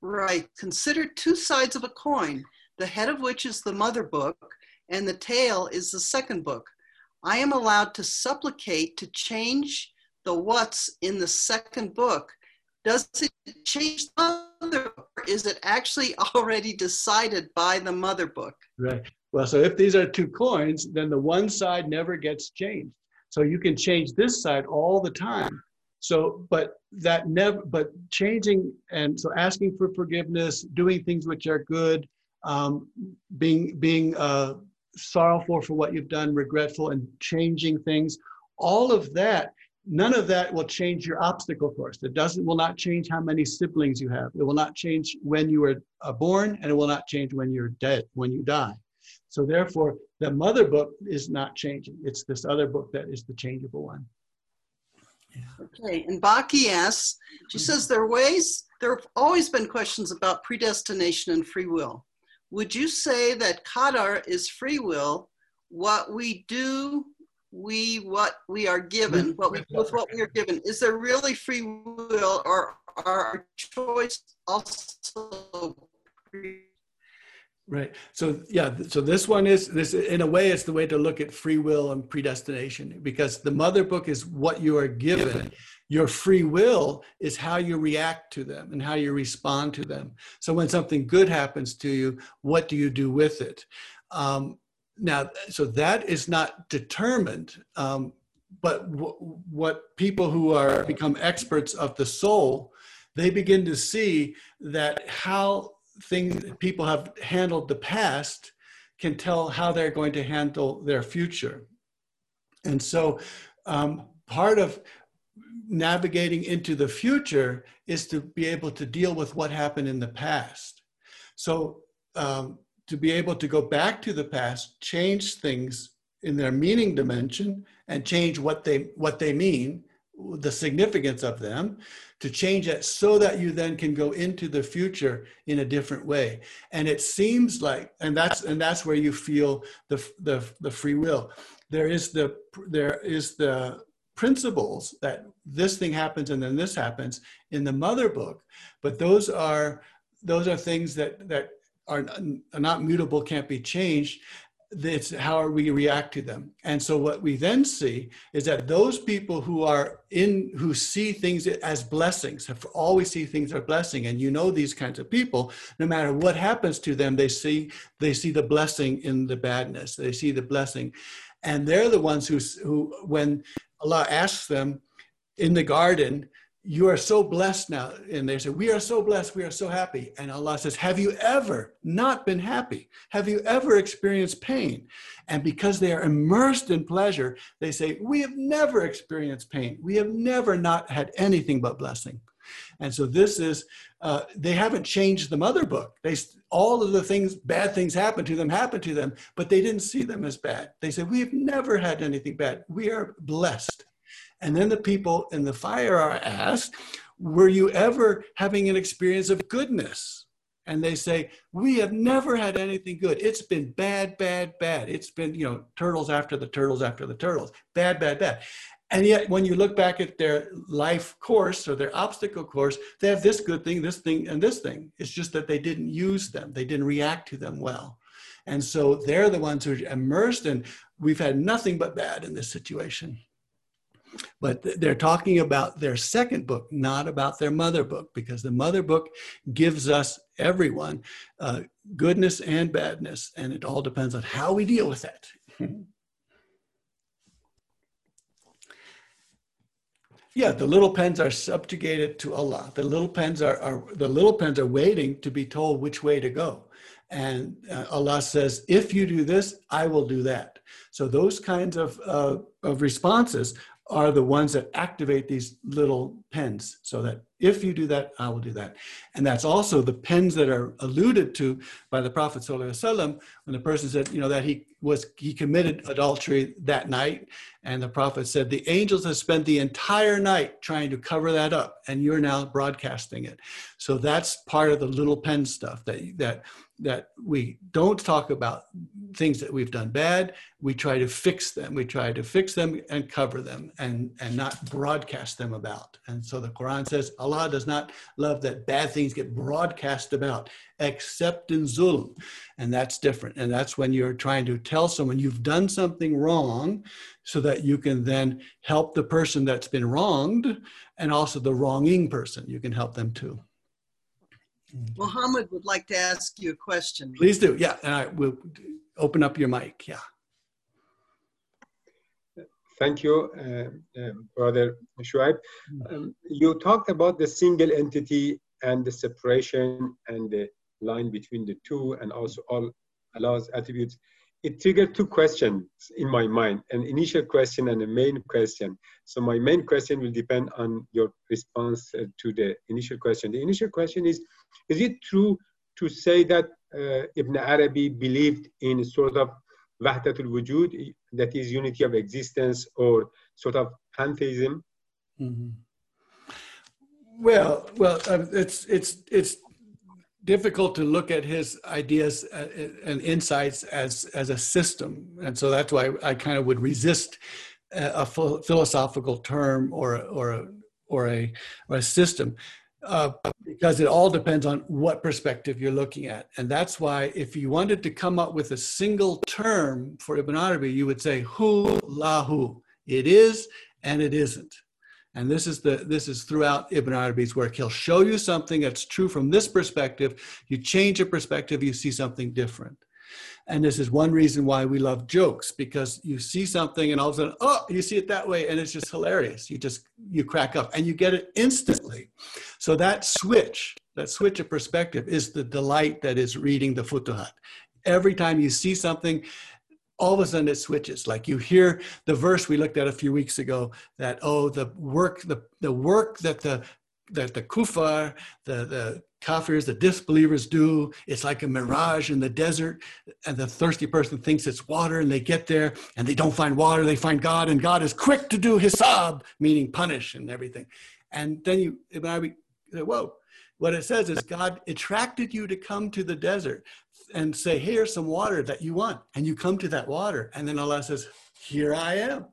G: writes, consider two sides of a coin, the head of which is the mother book and the tail is the second book. I am allowed to supplicate to change the what's in the second book. Does it change the mother? Is it actually already decided by the mother book?
A: Right. Well, so if these are two coins, then the one side never gets changed. So you can change this side all the time. So, but that never, but changing and so asking for forgiveness, doing things which are good, um, being being uh, sorrowful for what you've done, regretful, and changing things. All of that, none of that will change your obstacle course. It doesn't will not change how many siblings you have. It will not change when you were uh, born, and it will not change when you're dead, when you die. So therefore, the mother book is not changing. It's this other book that is the changeable one.
G: Okay, and Baki asks, she says there are ways, there have always been questions about predestination and free will. Would you say that Qadar is free will? What we do, we what we are given, what we with what we are given. Is there really free will, or are our choice also free?
A: Right. So yeah. So this one is this in a way it's the way to look at free will and predestination because the mother book is what you are given. Your free will is how you react to them and how you respond to them. So when something good happens to you, what do you do with it? Um, now, so that is not determined. Um, but what people who are become experts of the soul, they begin to see that how things people have handled the past can tell how they're going to handle their future. And so, um, part of navigating into the future is to be able to deal with what happened in the past. So, um, to be able to go back to the past, change things in their meaning dimension, and change what they what they mean, the significance of them, to change it so that you then can go into the future in a different way. And it seems like, and that's and that's where you feel the the, the free will. There is the there is the principles that this thing happens and then this happens in the mother book, but those are those are things that that are not mutable, can't be changed. It's how we react to them. And so what we then see is that those people who are in, who see things as blessings, have always see things as blessing. And you know these kinds of people, no matter what happens to them, they see, they see the blessing in the badness. They see the blessing. And they're the ones who, who when Allah asks them in the garden, you are so blessed now. And they say, We are so blessed. We are so happy. And Allah says, Have you ever not been happy? Have you ever experienced pain? And because they are immersed in pleasure, they say, We have never experienced pain. We have never not had anything but blessing. And so this is, uh, they haven't changed the mother book. They, all of the things, bad things happen to them, happen to them, but they didn't see them as bad. They said, We've never had anything bad. We are blessed. And then the people in the fire are asked, Were you ever having an experience of goodness? And they say, We have never had anything good. It's been bad, bad, bad. It's been, you know, turtles after the turtles after the turtles. Bad, bad, bad. And yet, when you look back at their life course or their obstacle course, they have this good thing, this thing, and this thing. It's just that they didn't use them, they didn't react to them well. And so they're the ones who are immersed, and we've had nothing but bad in this situation. But they're talking about their second book, not about their mother book, because the mother book gives us everyone uh, goodness and badness, and it all depends on how we deal with that. yeah, the little pens are subjugated to Allah. The little pens are, are the little pens are waiting to be told which way to go. And uh, Allah says, if you do this, I will do that. So those kinds of, uh, of responses are the ones that activate these little pens so that if you do that, I will do that. And that's also the pens that are alluded to by the Prophet ﷺ when the person said, you know, that he was he committed adultery that night. And the Prophet said, the angels have spent the entire night trying to cover that up, and you're now broadcasting it. So that's part of the little pen stuff that that that we don't talk about things that we've done bad. We try to fix them. We try to fix them and cover them and, and not broadcast them about. And so the Quran says Allah does not love that bad things get broadcast about, except in zulm. And that's different. And that's when you're trying to tell someone you've done something wrong so that you can then help the person that's been wronged and also the wronging person. You can help them too. Mm-hmm.
G: Muhammad would like to ask you a question.
A: Please do. Yeah. And I will open up your mic. Yeah.
J: Thank you, uh, uh, Brother Shuaib. Um, you talked about the single entity and the separation and the line between the two, and also all Allah's attributes. it triggered two questions in my mind an initial question and a main question. So, my main question will depend on your response uh, to the initial question. The initial question is Is it true to say that uh, Ibn Arabi believed in sort of Wahdatul Wujud, that is unity of existence or sort of pantheism?
A: Mhm. Well, well, um, it's it's it's difficult to look at his ideas uh, and insights as as a system, and so that's why I kind of would resist a, a philosophical term or or a, or a or a system. Uh, because it all depends on what perspective you're looking at. And that's why if you wanted to come up with a single term for Ibn Arabi, you would say hu lahu. It is and it isn't. And this is the this is throughout Ibn Arabi's work. He'll show you something that's true from this perspective. You change a perspective, you see something different. And this is one reason why we love jokes because you see something and all of a sudden, oh, you see it that way, and it's just hilarious. You just you crack up and you get it instantly. So that switch, that switch of perspective, is the delight that is reading the Futuhat. Every time you see something, all of a sudden it switches. Like you hear the verse we looked at a few weeks ago that oh the work the the work that the that the kufar the the kafirs the disbelievers do. It's like a mirage in the desert and the thirsty person thinks it's water and they get there and they don't find water they find god and god is quick to do hisab meaning punish and everything. And then Ibn Arabi say, whoa. What it says is god attracted you to come to the desert and say here's some water that you want and you come to that water and then allah says here i am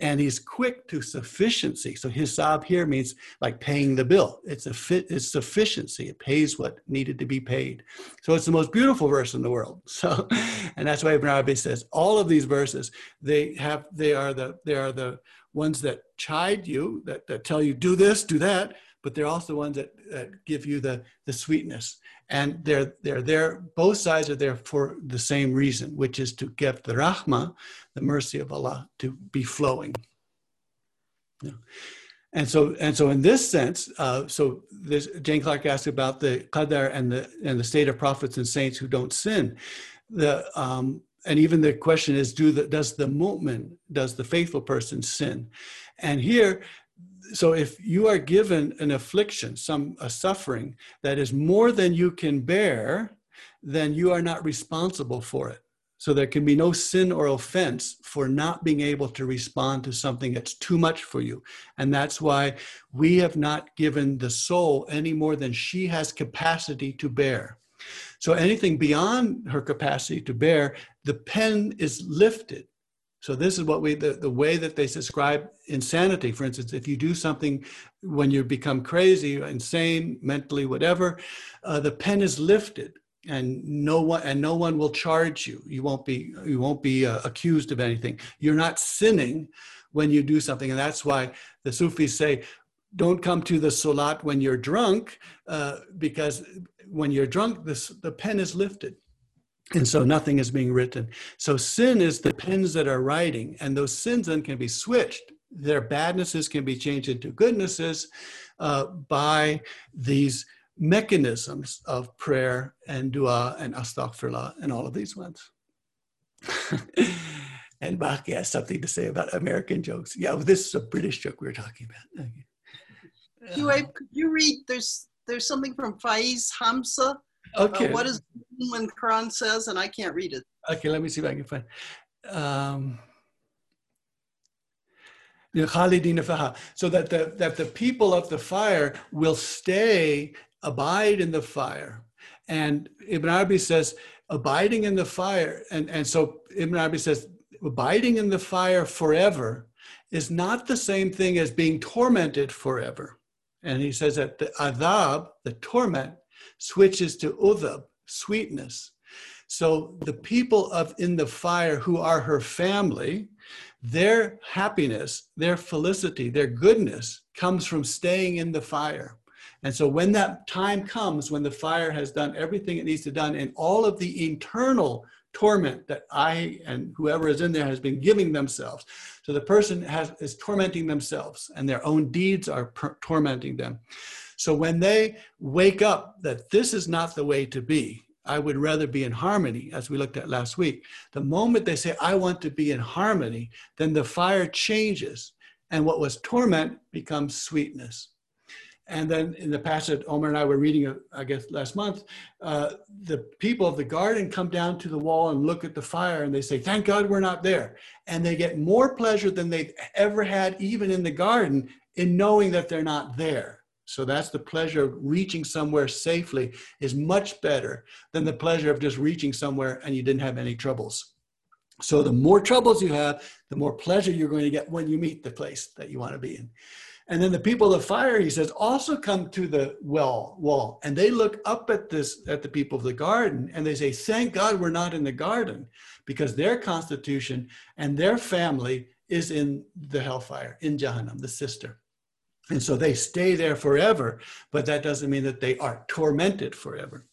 A: and he's quick to sufficiency. So his hisab here means like paying the bill. It's a fit, it's sufficiency. It pays what needed to be paid. So it's the most beautiful verse in the world. So, and that's why Ibn Arabi says all of these verses they have they are the they are the ones that chide you that, that tell you do this do that, but they're also ones that, that give you the the sweetness. And they're they're there. Both sides are there for the same reason, which is to get the rahmah, the mercy of Allah, to be flowing. Yeah. And so, and so, in this sense, uh, so this, Jane Clark asked about the qadar and the and the state of prophets and saints who don't sin. The um, and even the question is, do the does the mu'min, does the faithful person sin? And here, so if you are given an affliction, some a suffering that is more than you can bear, then you are not responsible for it. So there can be no sin or offense for not being able to respond to something that's too much for you. And that's why we have not given the soul any more than she has capacity to bear. So anything beyond her capacity to bear, the pen is lifted. So this is what we the, the way that they describe insanity. For instance, if you do something when you become crazy, insane, mentally, whatever, uh, the pen is lifted and no one and no one will charge you. You won't be you won't be uh, accused of anything. You're not sinning when you do something. And that's why the sufis say don't come to the salat when you're drunk uh, because when you're drunk this, the pen is lifted and so nothing is being written so sin is the pens that are writing and those sins then can be switched their badnesses can be changed into goodnesses uh, by these mechanisms of prayer and dua and astaghfirullah and all of these ones. and Baki has something to say about American jokes. Yeah, well, this is a British joke we were talking about.
G: Shuaib, could you read? There's there's something from Faiz Hamza.
A: Okay.
G: Uh, what is when Quran says, and I can't read it.
A: Okay, let me see if I can find. Um, so that the that the people of the fire will stay, abide in the fire. And Ibn Arabi says, abiding in the fire, and, and so Ibn Arabi says, abiding in the fire forever is not the same thing as being tormented forever. And he says that the adab, the torment, switches to udab, sweetness. So the people of in the fire who are her family, their happiness, their felicity, their goodness comes from staying in the fire. And so when that time comes, when the fire has done everything it needs to done, and all of the internal torment that I and whoever is in there has been giving themselves. So the person has is tormenting themselves, and their own deeds are per- tormenting them. So when they wake up that this is not the way to be, I would rather be in harmony, as we looked at last week. The moment they say, I want to be in harmony, then the fire changes. And what was torment becomes sweetness. And then in the passage Omer and I were reading, uh, I guess last month, uh, the people of the garden come down to the wall and look at the fire and they say, Thank God we're not there. And they get more pleasure than they've ever had, even in the garden, in knowing that they're not there. So that's the pleasure of reaching somewhere safely is much better than the pleasure of just reaching somewhere and you didn't have any troubles. So the more troubles you have, the more pleasure you're going to get when you meet the place that you want to be in. And then the people of the fire, he says, also come to the well wall, and they look up at this at the people of the garden, and they say, "Thank God we're not in the garden, because their constitution and their family is in the hellfire, in Jahannam, the sister." And so they stay there forever, but that doesn't mean that they are tormented forever.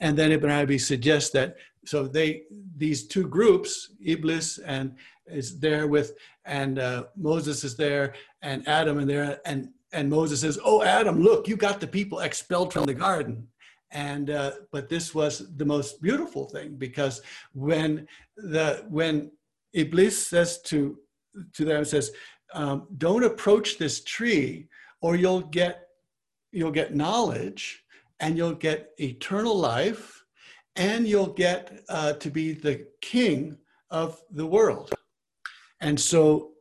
A: And then Ibn Arabi suggests that so they these two groups, Iblis and is there with, and uh, Moses is there, and Adam and there, and and Moses says, "Oh, Adam, look, you got the people expelled from the garden." And uh, but this was the most beautiful thing because when the when Iblis says to to them says, um, "Don't approach this tree, or you'll get you'll get knowledge, and you'll get eternal life, and you'll get uh, to be the king of the world." And so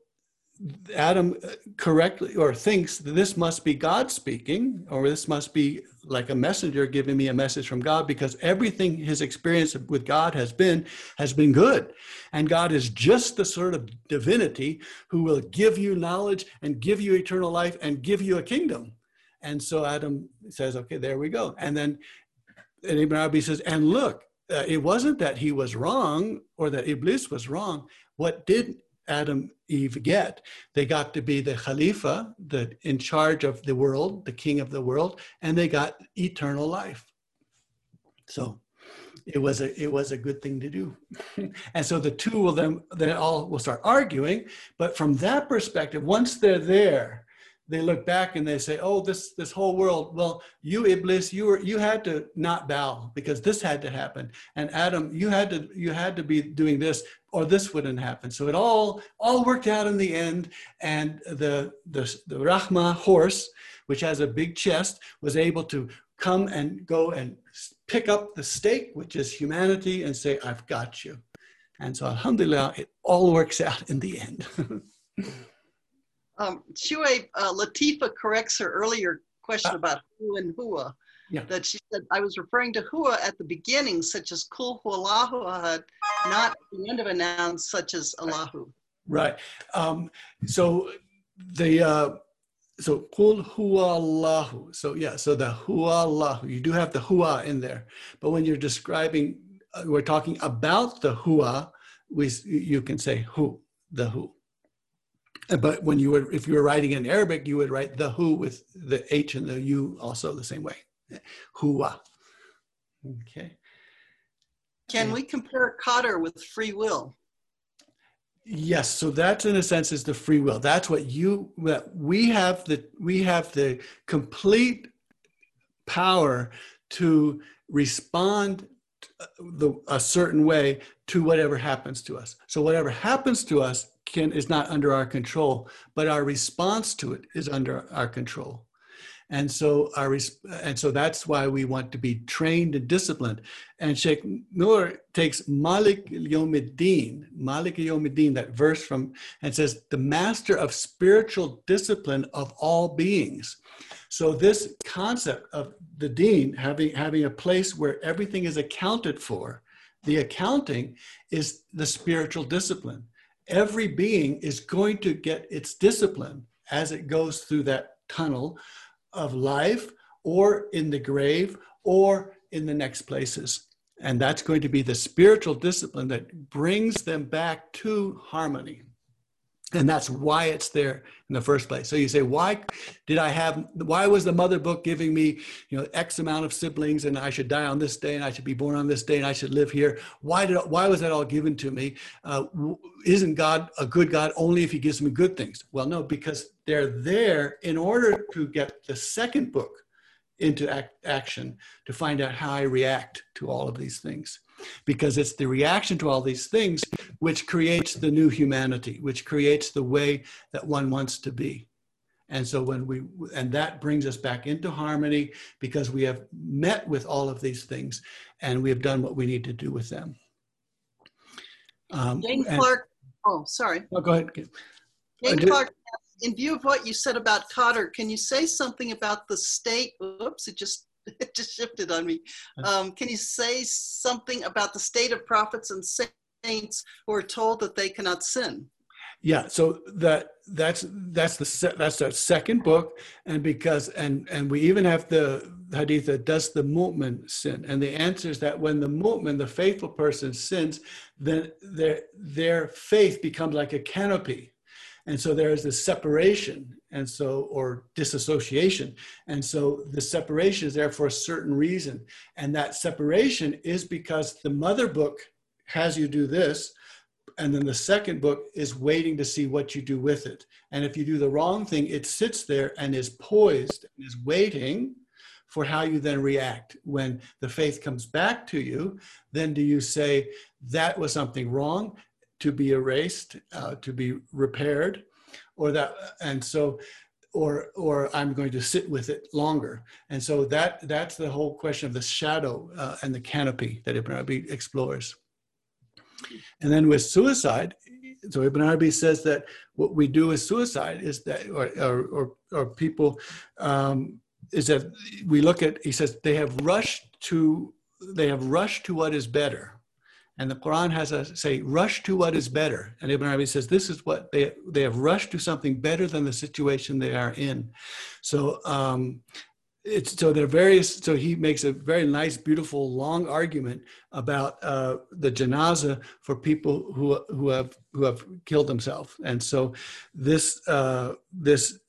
A: Adam correctly or thinks that this must be God speaking, or this must be like a messenger giving me a message from God, because everything his experience with God has been has been good. And God is just the sort of divinity who will give you knowledge and give you eternal life and give you a kingdom. And so Adam says, okay, there we go. And then and Ibn Arabi says, and look, uh, it wasn't that he was wrong or that Iblis was wrong. What did Adam Eve get. They got to be the Khalifa, the in charge of the world, the king of the world, and they got eternal life. So it was a it was a good thing to do. and so the two will then they all will start arguing, but from that perspective, once they're there, they look back and they say, "Oh, this this whole world. Well, you Iblis, you were you had to not bow because this had to happen, and Adam, you had to you had to be doing this, or this wouldn't happen. So it all all worked out in the end, and the the the Rahma horse, which has a big chest, was able to come and go and pick up the stake, which is humanity, and say, "I've got you." And so, Alhamdulillah, it all works out in the end.
G: Um, Shue uh, Latifa corrects her earlier question about who and hua.
A: Yeah.
G: That she said I was referring to hua at the beginning, such as kul huwallahu ahad, not at the end of a noun such as Allahu.
A: Right. Um, so the uh, so kul Allahu. So yeah. So the Allahu. You do have the huwa in there, but when you're describing, uh, we're talking about the huwa. We you can say who the who. Uh, but when you were, if you were writing in Arabic, you would write the who with the H and the U also the same way. Huwa. Okay.
G: Can we compare Qadr with free will?
A: Yes, so that in a sense is the free will. That's what you that we have the we have the complete power to respond uh, the, a certain way to whatever happens to us. So whatever happens to us can is not under our control, but our response to it is under our control. And so our and so that's why we want to be trained and disciplined. And Sheikh Nur takes Malik Yomiddin, Malik Yomiddin, that verse from and says, the master of spiritual discipline of all beings. So this concept of the dean having having a place where everything is accounted for, the accounting is the spiritual discipline. Every being is going to get its discipline as it goes through that tunnel of life or in the grave or in the next places. And that's going to be the spiritual discipline that brings them back to harmony. And that's why it's there in the first place. So you say, why did I have, why was the mother book giving me, you know, X amount of siblings and I should die on this day and I should be born on this day and I should live here? Why did, why was that all given to me? Uh, isn't God a good God only if he gives me good things? Well, no, because they're there in order to get the second book into act, action to find out how I react to all of these things. Because it's the reaction to all these things which creates the new humanity, which creates the way that one wants to be. And so when we, and that brings us back into harmony because we have met with all of these things and we have done what we need to do with them. Um,
G: Jane
A: and-
G: Clark, oh, sorry.
A: Oh, go ahead.
G: Jane
A: did-
G: Clark, in view of what you said about Qadar, can you say something about the state? Oops, it just it just shifted on me. Um, can you say something about the state of prophets and saints who are told that they cannot sin?
A: Yeah, so that that's that's the that's our second book, and because and and we even have the hadith that does the mu'min sin, and the answer is that when the mu'min, the faithful person, sins, then their their faith becomes like a canopy, and so there is this separation, and so or disassociation, and so the separation is there for a certain reason, and that separation is because the mother book has you do this and then the second book is waiting to see what you do with it. And if you do the wrong thing, it sits there and is poised and is waiting for how you then react. When the faith comes back to you, then do you say, that was something wrong to be erased, uh, to be repaired, or that, and so, or or I'm going to sit with it longer. And so that that's the whole question of the shadow uh, and the canopy that Ibn Arabi explores. And then with suicide, so Ibn Arabi says that what we do with suicide is that, or, or, or, people, um, is that we look at, he says, they have rushed to, they have rushed to what is better. And the Quran has us say, rush to what is better. And Ibn Arabi says, this is what they, they have rushed to something better than the situation they are in. So, um, it's so there are various so he makes a very nice beautiful long argument about uh, the janaza for people who who have who have killed themselves. And so this uh, this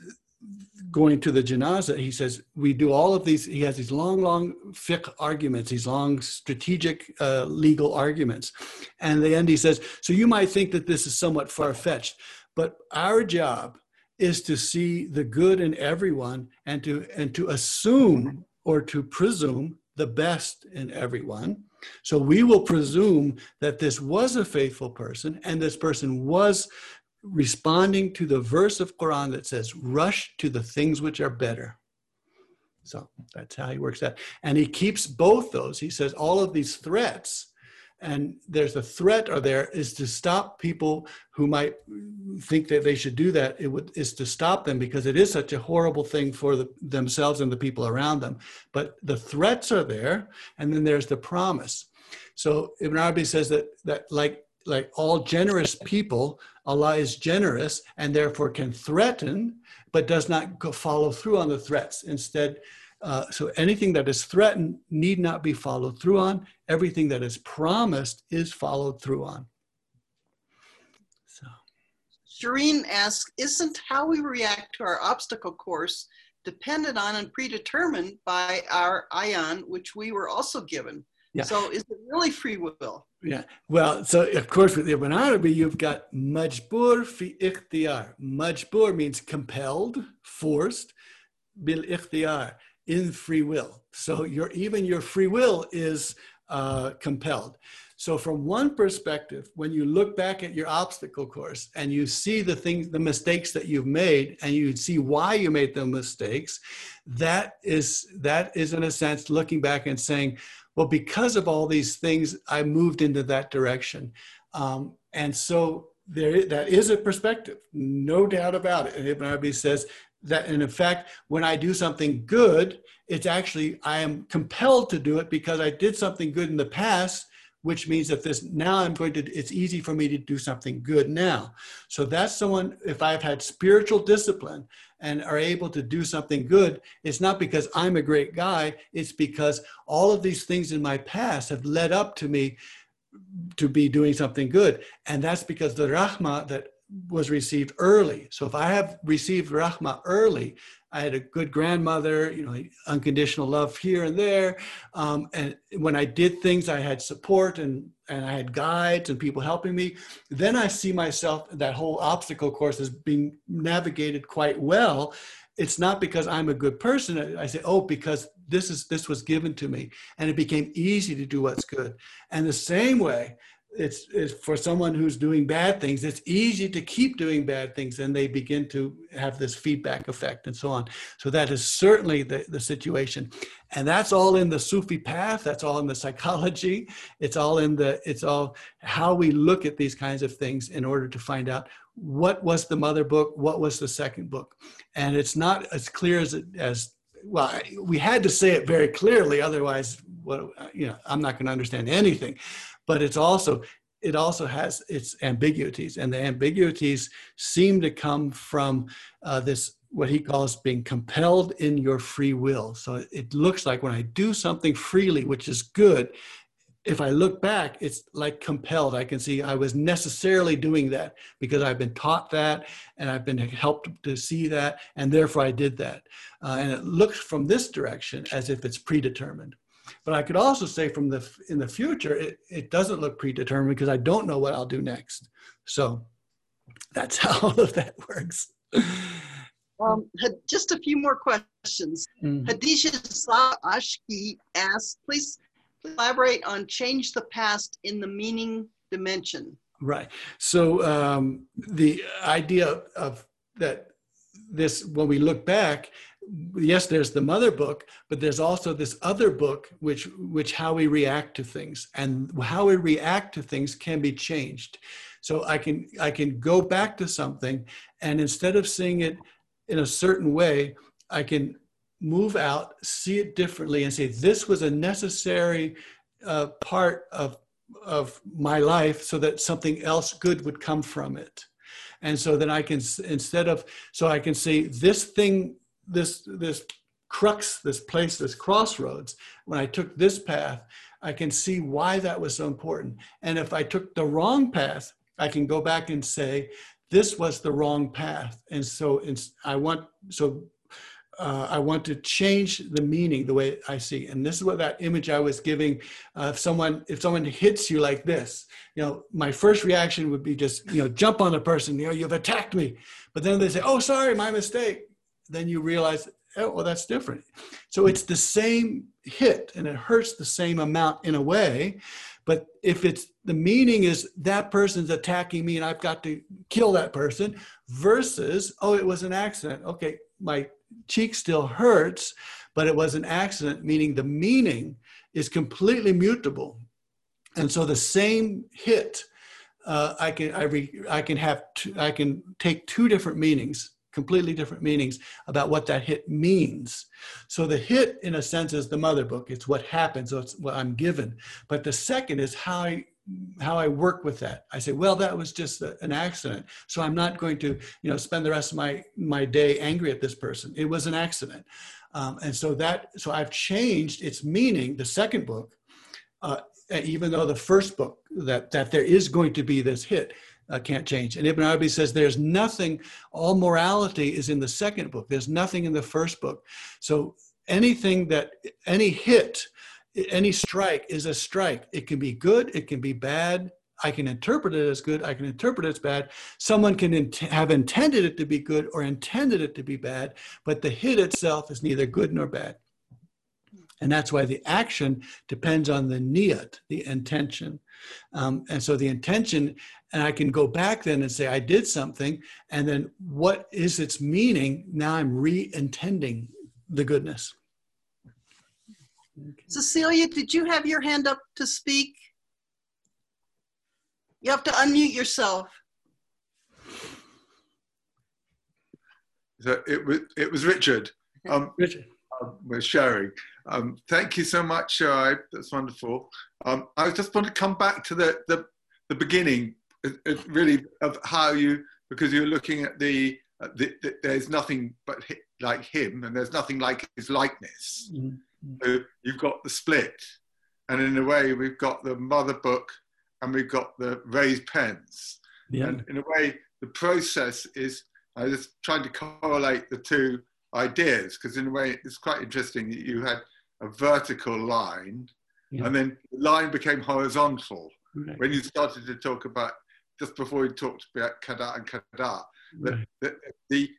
A: going to the janaza he says we do all of these he has these long long fiqh arguments these long strategic uh, legal arguments. And the end he says so you might think that this is somewhat far-fetched but our job is to see the good in everyone and to and to assume or to presume the best in everyone. So we will presume that this was a faithful person and this person was responding to the verse of quran that says rush to the things which are better. So that's how he works that. And he keeps both those. He says all of these threats and there's a threat or there is to stop people who might think that they should do that. It would is to stop them because it is such a horrible thing for the, themselves and the people around them. But the threats are there and then there's the promise. So ibn arabi says that that like like all generous people allah is generous and therefore can threaten but does not follow through on the threats. Instead uh, so anything that is threatened need not be followed through on. Everything that is promised is followed through on. So
G: Shireen asks, isn't how we react to our obstacle course dependent on and predetermined by our ayn, which we were also given?
A: Yeah.
G: So is it really free will?
A: yeah, well, so of course with Ibn Arabi, you've got majbur fi ikhtiyar. Majbur means compelled, forced, bil ikhtiyar, in free will. So your even your free will is uh, compelled. So from one perspective, when you look back at your obstacle course and you see the things, the mistakes that you've made, and you see why you made the mistakes, that is that is in a sense looking back and saying, well, because of all these things, I moved into that direction, um, and so there that is a perspective, no doubt about it. And Ibn Arabi says that, in effect when I do something good, it's actually I am compelled to do it because I did something good in the past which means that this now I'm going to, it's easy for me to do something good now. So that's someone, if I've had spiritual discipline and are able to do something good, it's not because I'm a great guy, it's because all of these things in my past have led up to me to be doing something good. And that's because the rahmah that was received early. So if I have received Rahma early, I had a good grandmother, you know, unconditional love here and there. Um, and when I did things, I had support and, and I had guides and people helping me. Then I see myself, that whole obstacle course is being navigated quite well. It's not because I'm a good person. I say, oh, because this is this was given to me, and it became easy to do what's good. And the same way, it's, it's for someone who's doing bad things it's easy to keep doing bad things and they begin to have this feedback effect and so on. So that is certainly the, the situation. And that's all in the sufi path that's all in the psychology it's all in the it's all how we look at these kinds of things in order to find out what was the mother book what was the second book. And it's not as clear as it as well we had to say it very clearly otherwise what you know i'm not going to understand anything. But it's also it also has its ambiguities and the ambiguities seem to come from uh, this what he calls being compelled in your free will. So it looks like when i do something freely which is good if i look back it's like compelled i can see i was necessarily doing that because i've been taught that and i've been helped to see that and therefore i did that uh, and it looks from this direction as if it's predetermined but I could also say from the in the future, it, it doesn't look predetermined because I don't know what I'll do next. So that's how all of that works.
G: Um, just a few more questions. Mm. Hadisha Ashki asks, please elaborate on change the past in the meaning dimension.
A: Right. So um, the idea of that this when we look back yes there's the mother book but there's also this other book which which how we react to things and how we react to things can be changed so i can i can go back to something and instead of seeing it in a certain way i can move out see it differently and say this was a necessary uh, part of of my life so that something else good would come from it and so then i can instead of so i can say this thing this this crux, this place, this crossroads, when I took this path, I can see why that was so important. And if I took the wrong path, I can go back and say, this was the wrong path. And so I want, so uh, I want to change the meaning the way I see. And this is what that image I was giving. Uh, if someone if someone hits you like this, you know, my first reaction would be just you know jump on the person. You know, you've attacked me. But then they say, "Oh, sorry, my mistake." then you realize, oh, well, that's different. So it's the same hit and it hurts the same amount in a way. But if it's the meaning is that person's attacking me and I've got to kill that person versus, oh, it was an accident. Okay, my cheek still hurts, but it was an accident, meaning the meaning is completely mutable. And so the same hit, uh, I can I, re, I can have two, I can take two different meanings completely different meanings about what that hit means. So the hit, in a sense, is the mother book. It's what happens. So it's what I'm given. But the second is how I how I work with that. I say, well, that was just a, an accident. So I'm not going to, you know, spend the rest of my my day angry at this person. It was an accident. Um, and so that so I've changed its meaning. The second book, uh, even though the first book that that there is going to be this hit uh, can't change. And Ibn Arabi says there's nothing, all morality is in the second book. There's nothing in the first book. So anything that, any hit, any strike is a strike. It can be good, it can be bad. I can interpret it as good, I can interpret it as bad. Someone can have intended it to be good or intended it to be bad, but the hit itself is neither good nor bad. And that's why the action depends on the niyat, the intention. Um, and so the intention, and I can go back then and say, I did something, and then what is its meaning? Now I'm re intending the goodness.
G: Okay. Cecilia, did you have your hand up to speak? You have to unmute yourself.
K: So it was it was Richard. Um, Richard. Um, we're sharing. Um, thank you so much, Shoaib. That's wonderful. Um, I just want to come back to the, the, the beginning, uh, uh, really, of how you, because you're looking at the, uh, the, the there's nothing but hi, like him and there's nothing like his likeness. Mm-hmm. So you've got the split. And in a way, we've got the mother book and we've got the raised pens. Yeah. And in a way, the process is I was trying to correlate the two ideas because in a way it's quite interesting that you had a vertical line
A: Yeah.
K: and then the line became horizontal
A: Right.
K: when you started to talk about just before we talked about kada and kada
A: Right.
K: that the the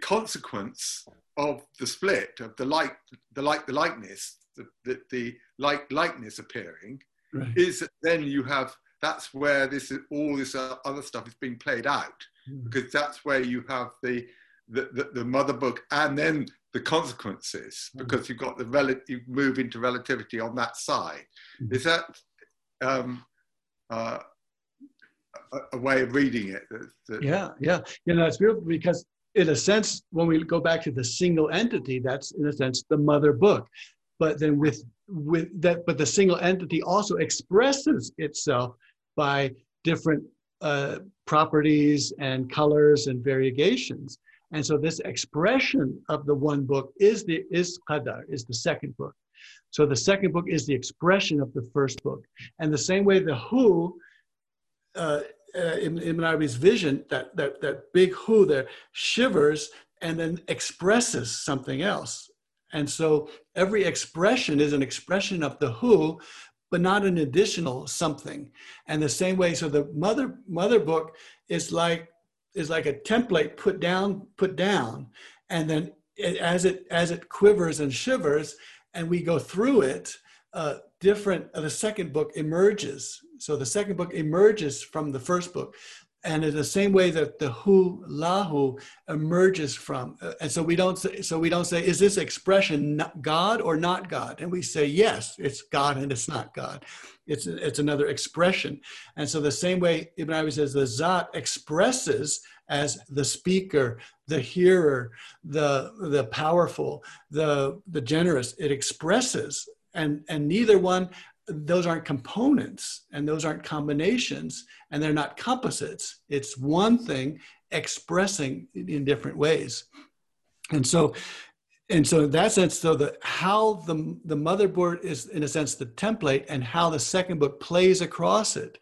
K: consequence of the split of the like the like the likeness the, the, the like likeness appearing
A: Right.
K: is that then you have that's where this is all this other stuff is being played out
A: Mm.
K: because that's where you have the the, the, the mother book and then the consequences
A: Mm.
K: because you've got the rel- you move into relativity on that side
A: Mm.
K: is that um, uh, a, a way of reading it that, that-
A: Yeah, yeah. You know, it's beautiful because, in a sense, when we go back to the single entity, that's in a sense the mother book. But then with with that, but the single entity also expresses itself by different uh, properties and colors and variegations. And so this expression of the one book is the is Qadar, is the second book. So the second book is the expression of the first book. And the same way the who uh, uh, in Ibn Arabi's vision, that, that, that big who there shivers and then expresses something else. And so every expression is an expression of the who, but not an additional something. And the same way, so the mother mother book is like is like a template put down, put down, and then it, as it as it quivers and shivers, and we go through it, uh, different. Uh, the second book emerges. So the second book emerges from the first book, and in the same way that the Hu Lahu emerges from. uh, and so we don't say. So we don't say, is this expression God or not God? And we say, yes, it's God and it's not God. It's it's another expression. And so the same way Ibn Arabi says the Zat expresses as the speaker, the hearer, the the powerful, the the generous. It expresses, and and neither one. Those aren't components, and those aren't combinations, and they're not composites. It's one thing expressing in different ways. And so, and so in that sense, so the how the the mother book is in a sense the template, and how the second book plays across it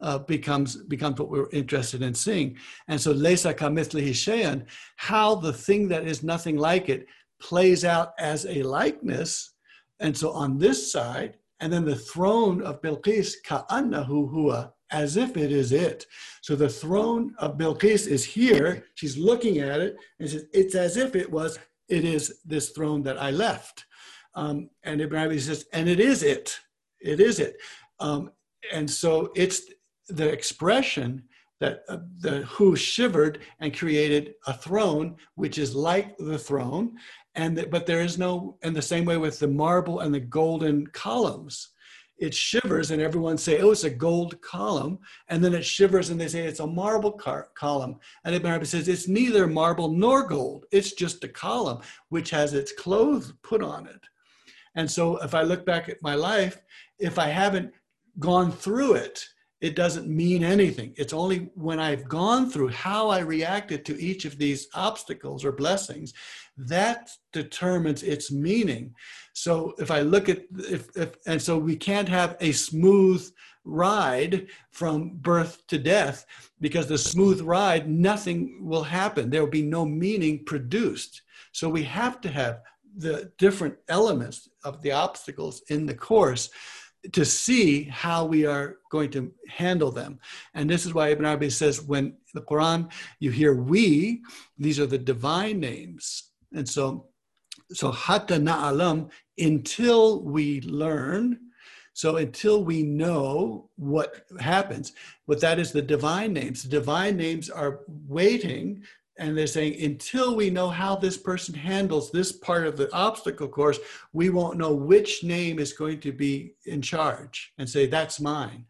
A: uh, becomes becomes what we're interested in seeing. And so lesa kamithlihi sheyan, how the thing that is nothing like it plays out as a likeness. And so on this side, and then the throne of Bilqis ka'annahu huwa, as if it is it. So the throne of Bilqis is here. She's looking at it and says, it's as if it was, it is this throne that I left. Um, and Ibn Arabi says, and it is it. It is it. Um, and so it's the expression that uh, the who shivered and created a throne which is like the throne and that, but there is no and the same way with the marble and the golden columns. It shivers and everyone say oh it's a gold column. And then it shivers and they say it's a marble car- column. And arabi says it's neither marble nor gold. It's just a column which has its clothes put on it. And so if i look back at my life if i haven't gone through it it doesn't mean anything. It's only when I've gone through how I reacted to each of these obstacles or blessings that determines its meaning. So if I look at if, if and so we can't have a smooth ride from birth to death because the smooth ride nothing will happen. There will be no meaning produced. So we have to have the different elements of the obstacles in the course to see how we are going to handle them. And this is why Ibn Arabi says when the Quran you hear we, these are the divine names. And so so hatta na'alam until we learn so until we know what happens, but that is the divine names. The divine names are waiting and they're saying until we know how this person handles this part of the obstacle course we won't know which name is going to be in charge and say that's mine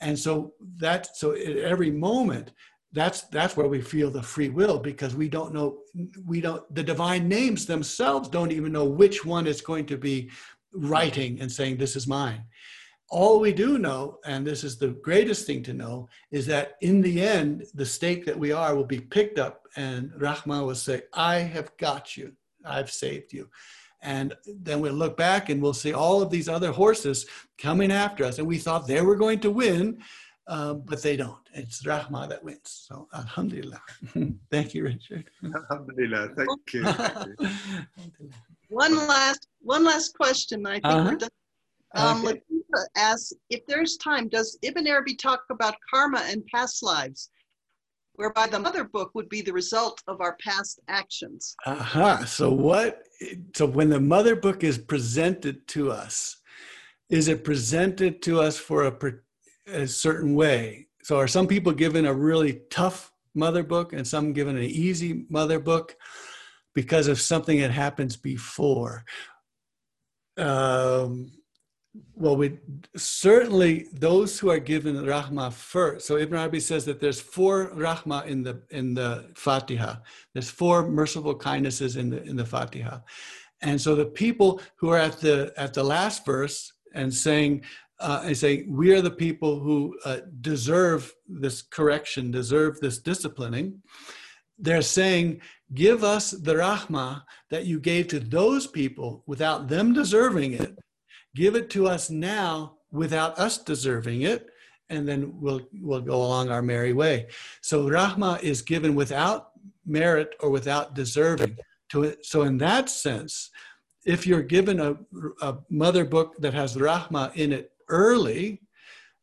A: and so that so at every moment that's that's where we feel the free will because we don't know we don't the divine names themselves don't even know which one is going to be writing and saying this is mine all we do know, and this is the greatest thing to know, is that in the end, the stake that we are will be picked up, and Rahman will say, I have got you, I've saved you. And then we'll look back and we'll see all of these other horses coming after us. And we thought they were going to win. um, but they don't. It's Rahma that wins. So, Alhamdulillah. Thank you, Richard.
K: Alhamdulillah. Thank you. Thank you.
G: One last, one last question. I think
A: Uh-huh.
G: we're done. Um,
A: Okay.
G: Latifa asks, if there's time, does Ibn Arabi talk about karma and past lives? Whereby the mother book would be the result of our past actions.
A: Aha. So what? So when the mother book is presented to us, is it presented to us for a, a certain way? So are some people given a really tough mother book and some given an easy mother book because of something that happens before? Um, well, we certainly those who are given rahma first. So Ibn Arabi says that there's four rahma in the in the Fatiha. There's four merciful kindnesses in the in the Fatiha, and so the people who are at the at the last verse and saying uh, and we are the people who uh, deserve this correction, deserve this disciplining. They're saying, give us the rahma that you gave to those people without them deserving it give it to us now without us deserving it and then we'll we'll go along our merry way. So rahma is given without merit or without deserving to it. So in that sense if you're given a, a mother book that has rahma in it early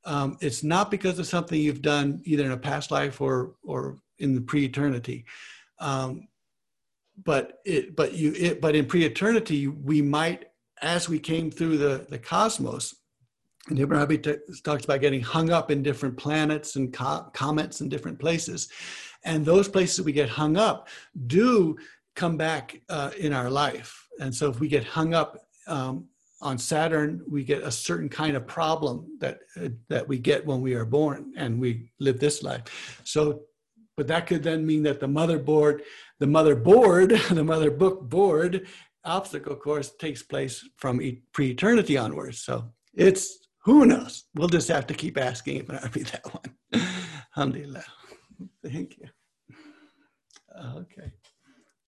A: um, it's not because of something you've done either in a past life or or in the pre-eternity. Um, but it but you it but in pre-eternity we might as we came through the, the cosmos, and Ibn Arabi t- talks about getting hung up in different planets and co- comets and different places. And those places we get hung up do come back uh, in our life. And so if we get hung up um, on Saturn, we get a certain kind of problem that, uh, that we get when we are born and we live this life. So, but that could then mean that the motherboard, the motherboard, the mother book board obstacle course takes place from e- pre-eternity onwards. So it's who knows. We'll just have to keep asking if it'll be that one. Alhamdulillah. Thank you. Okay.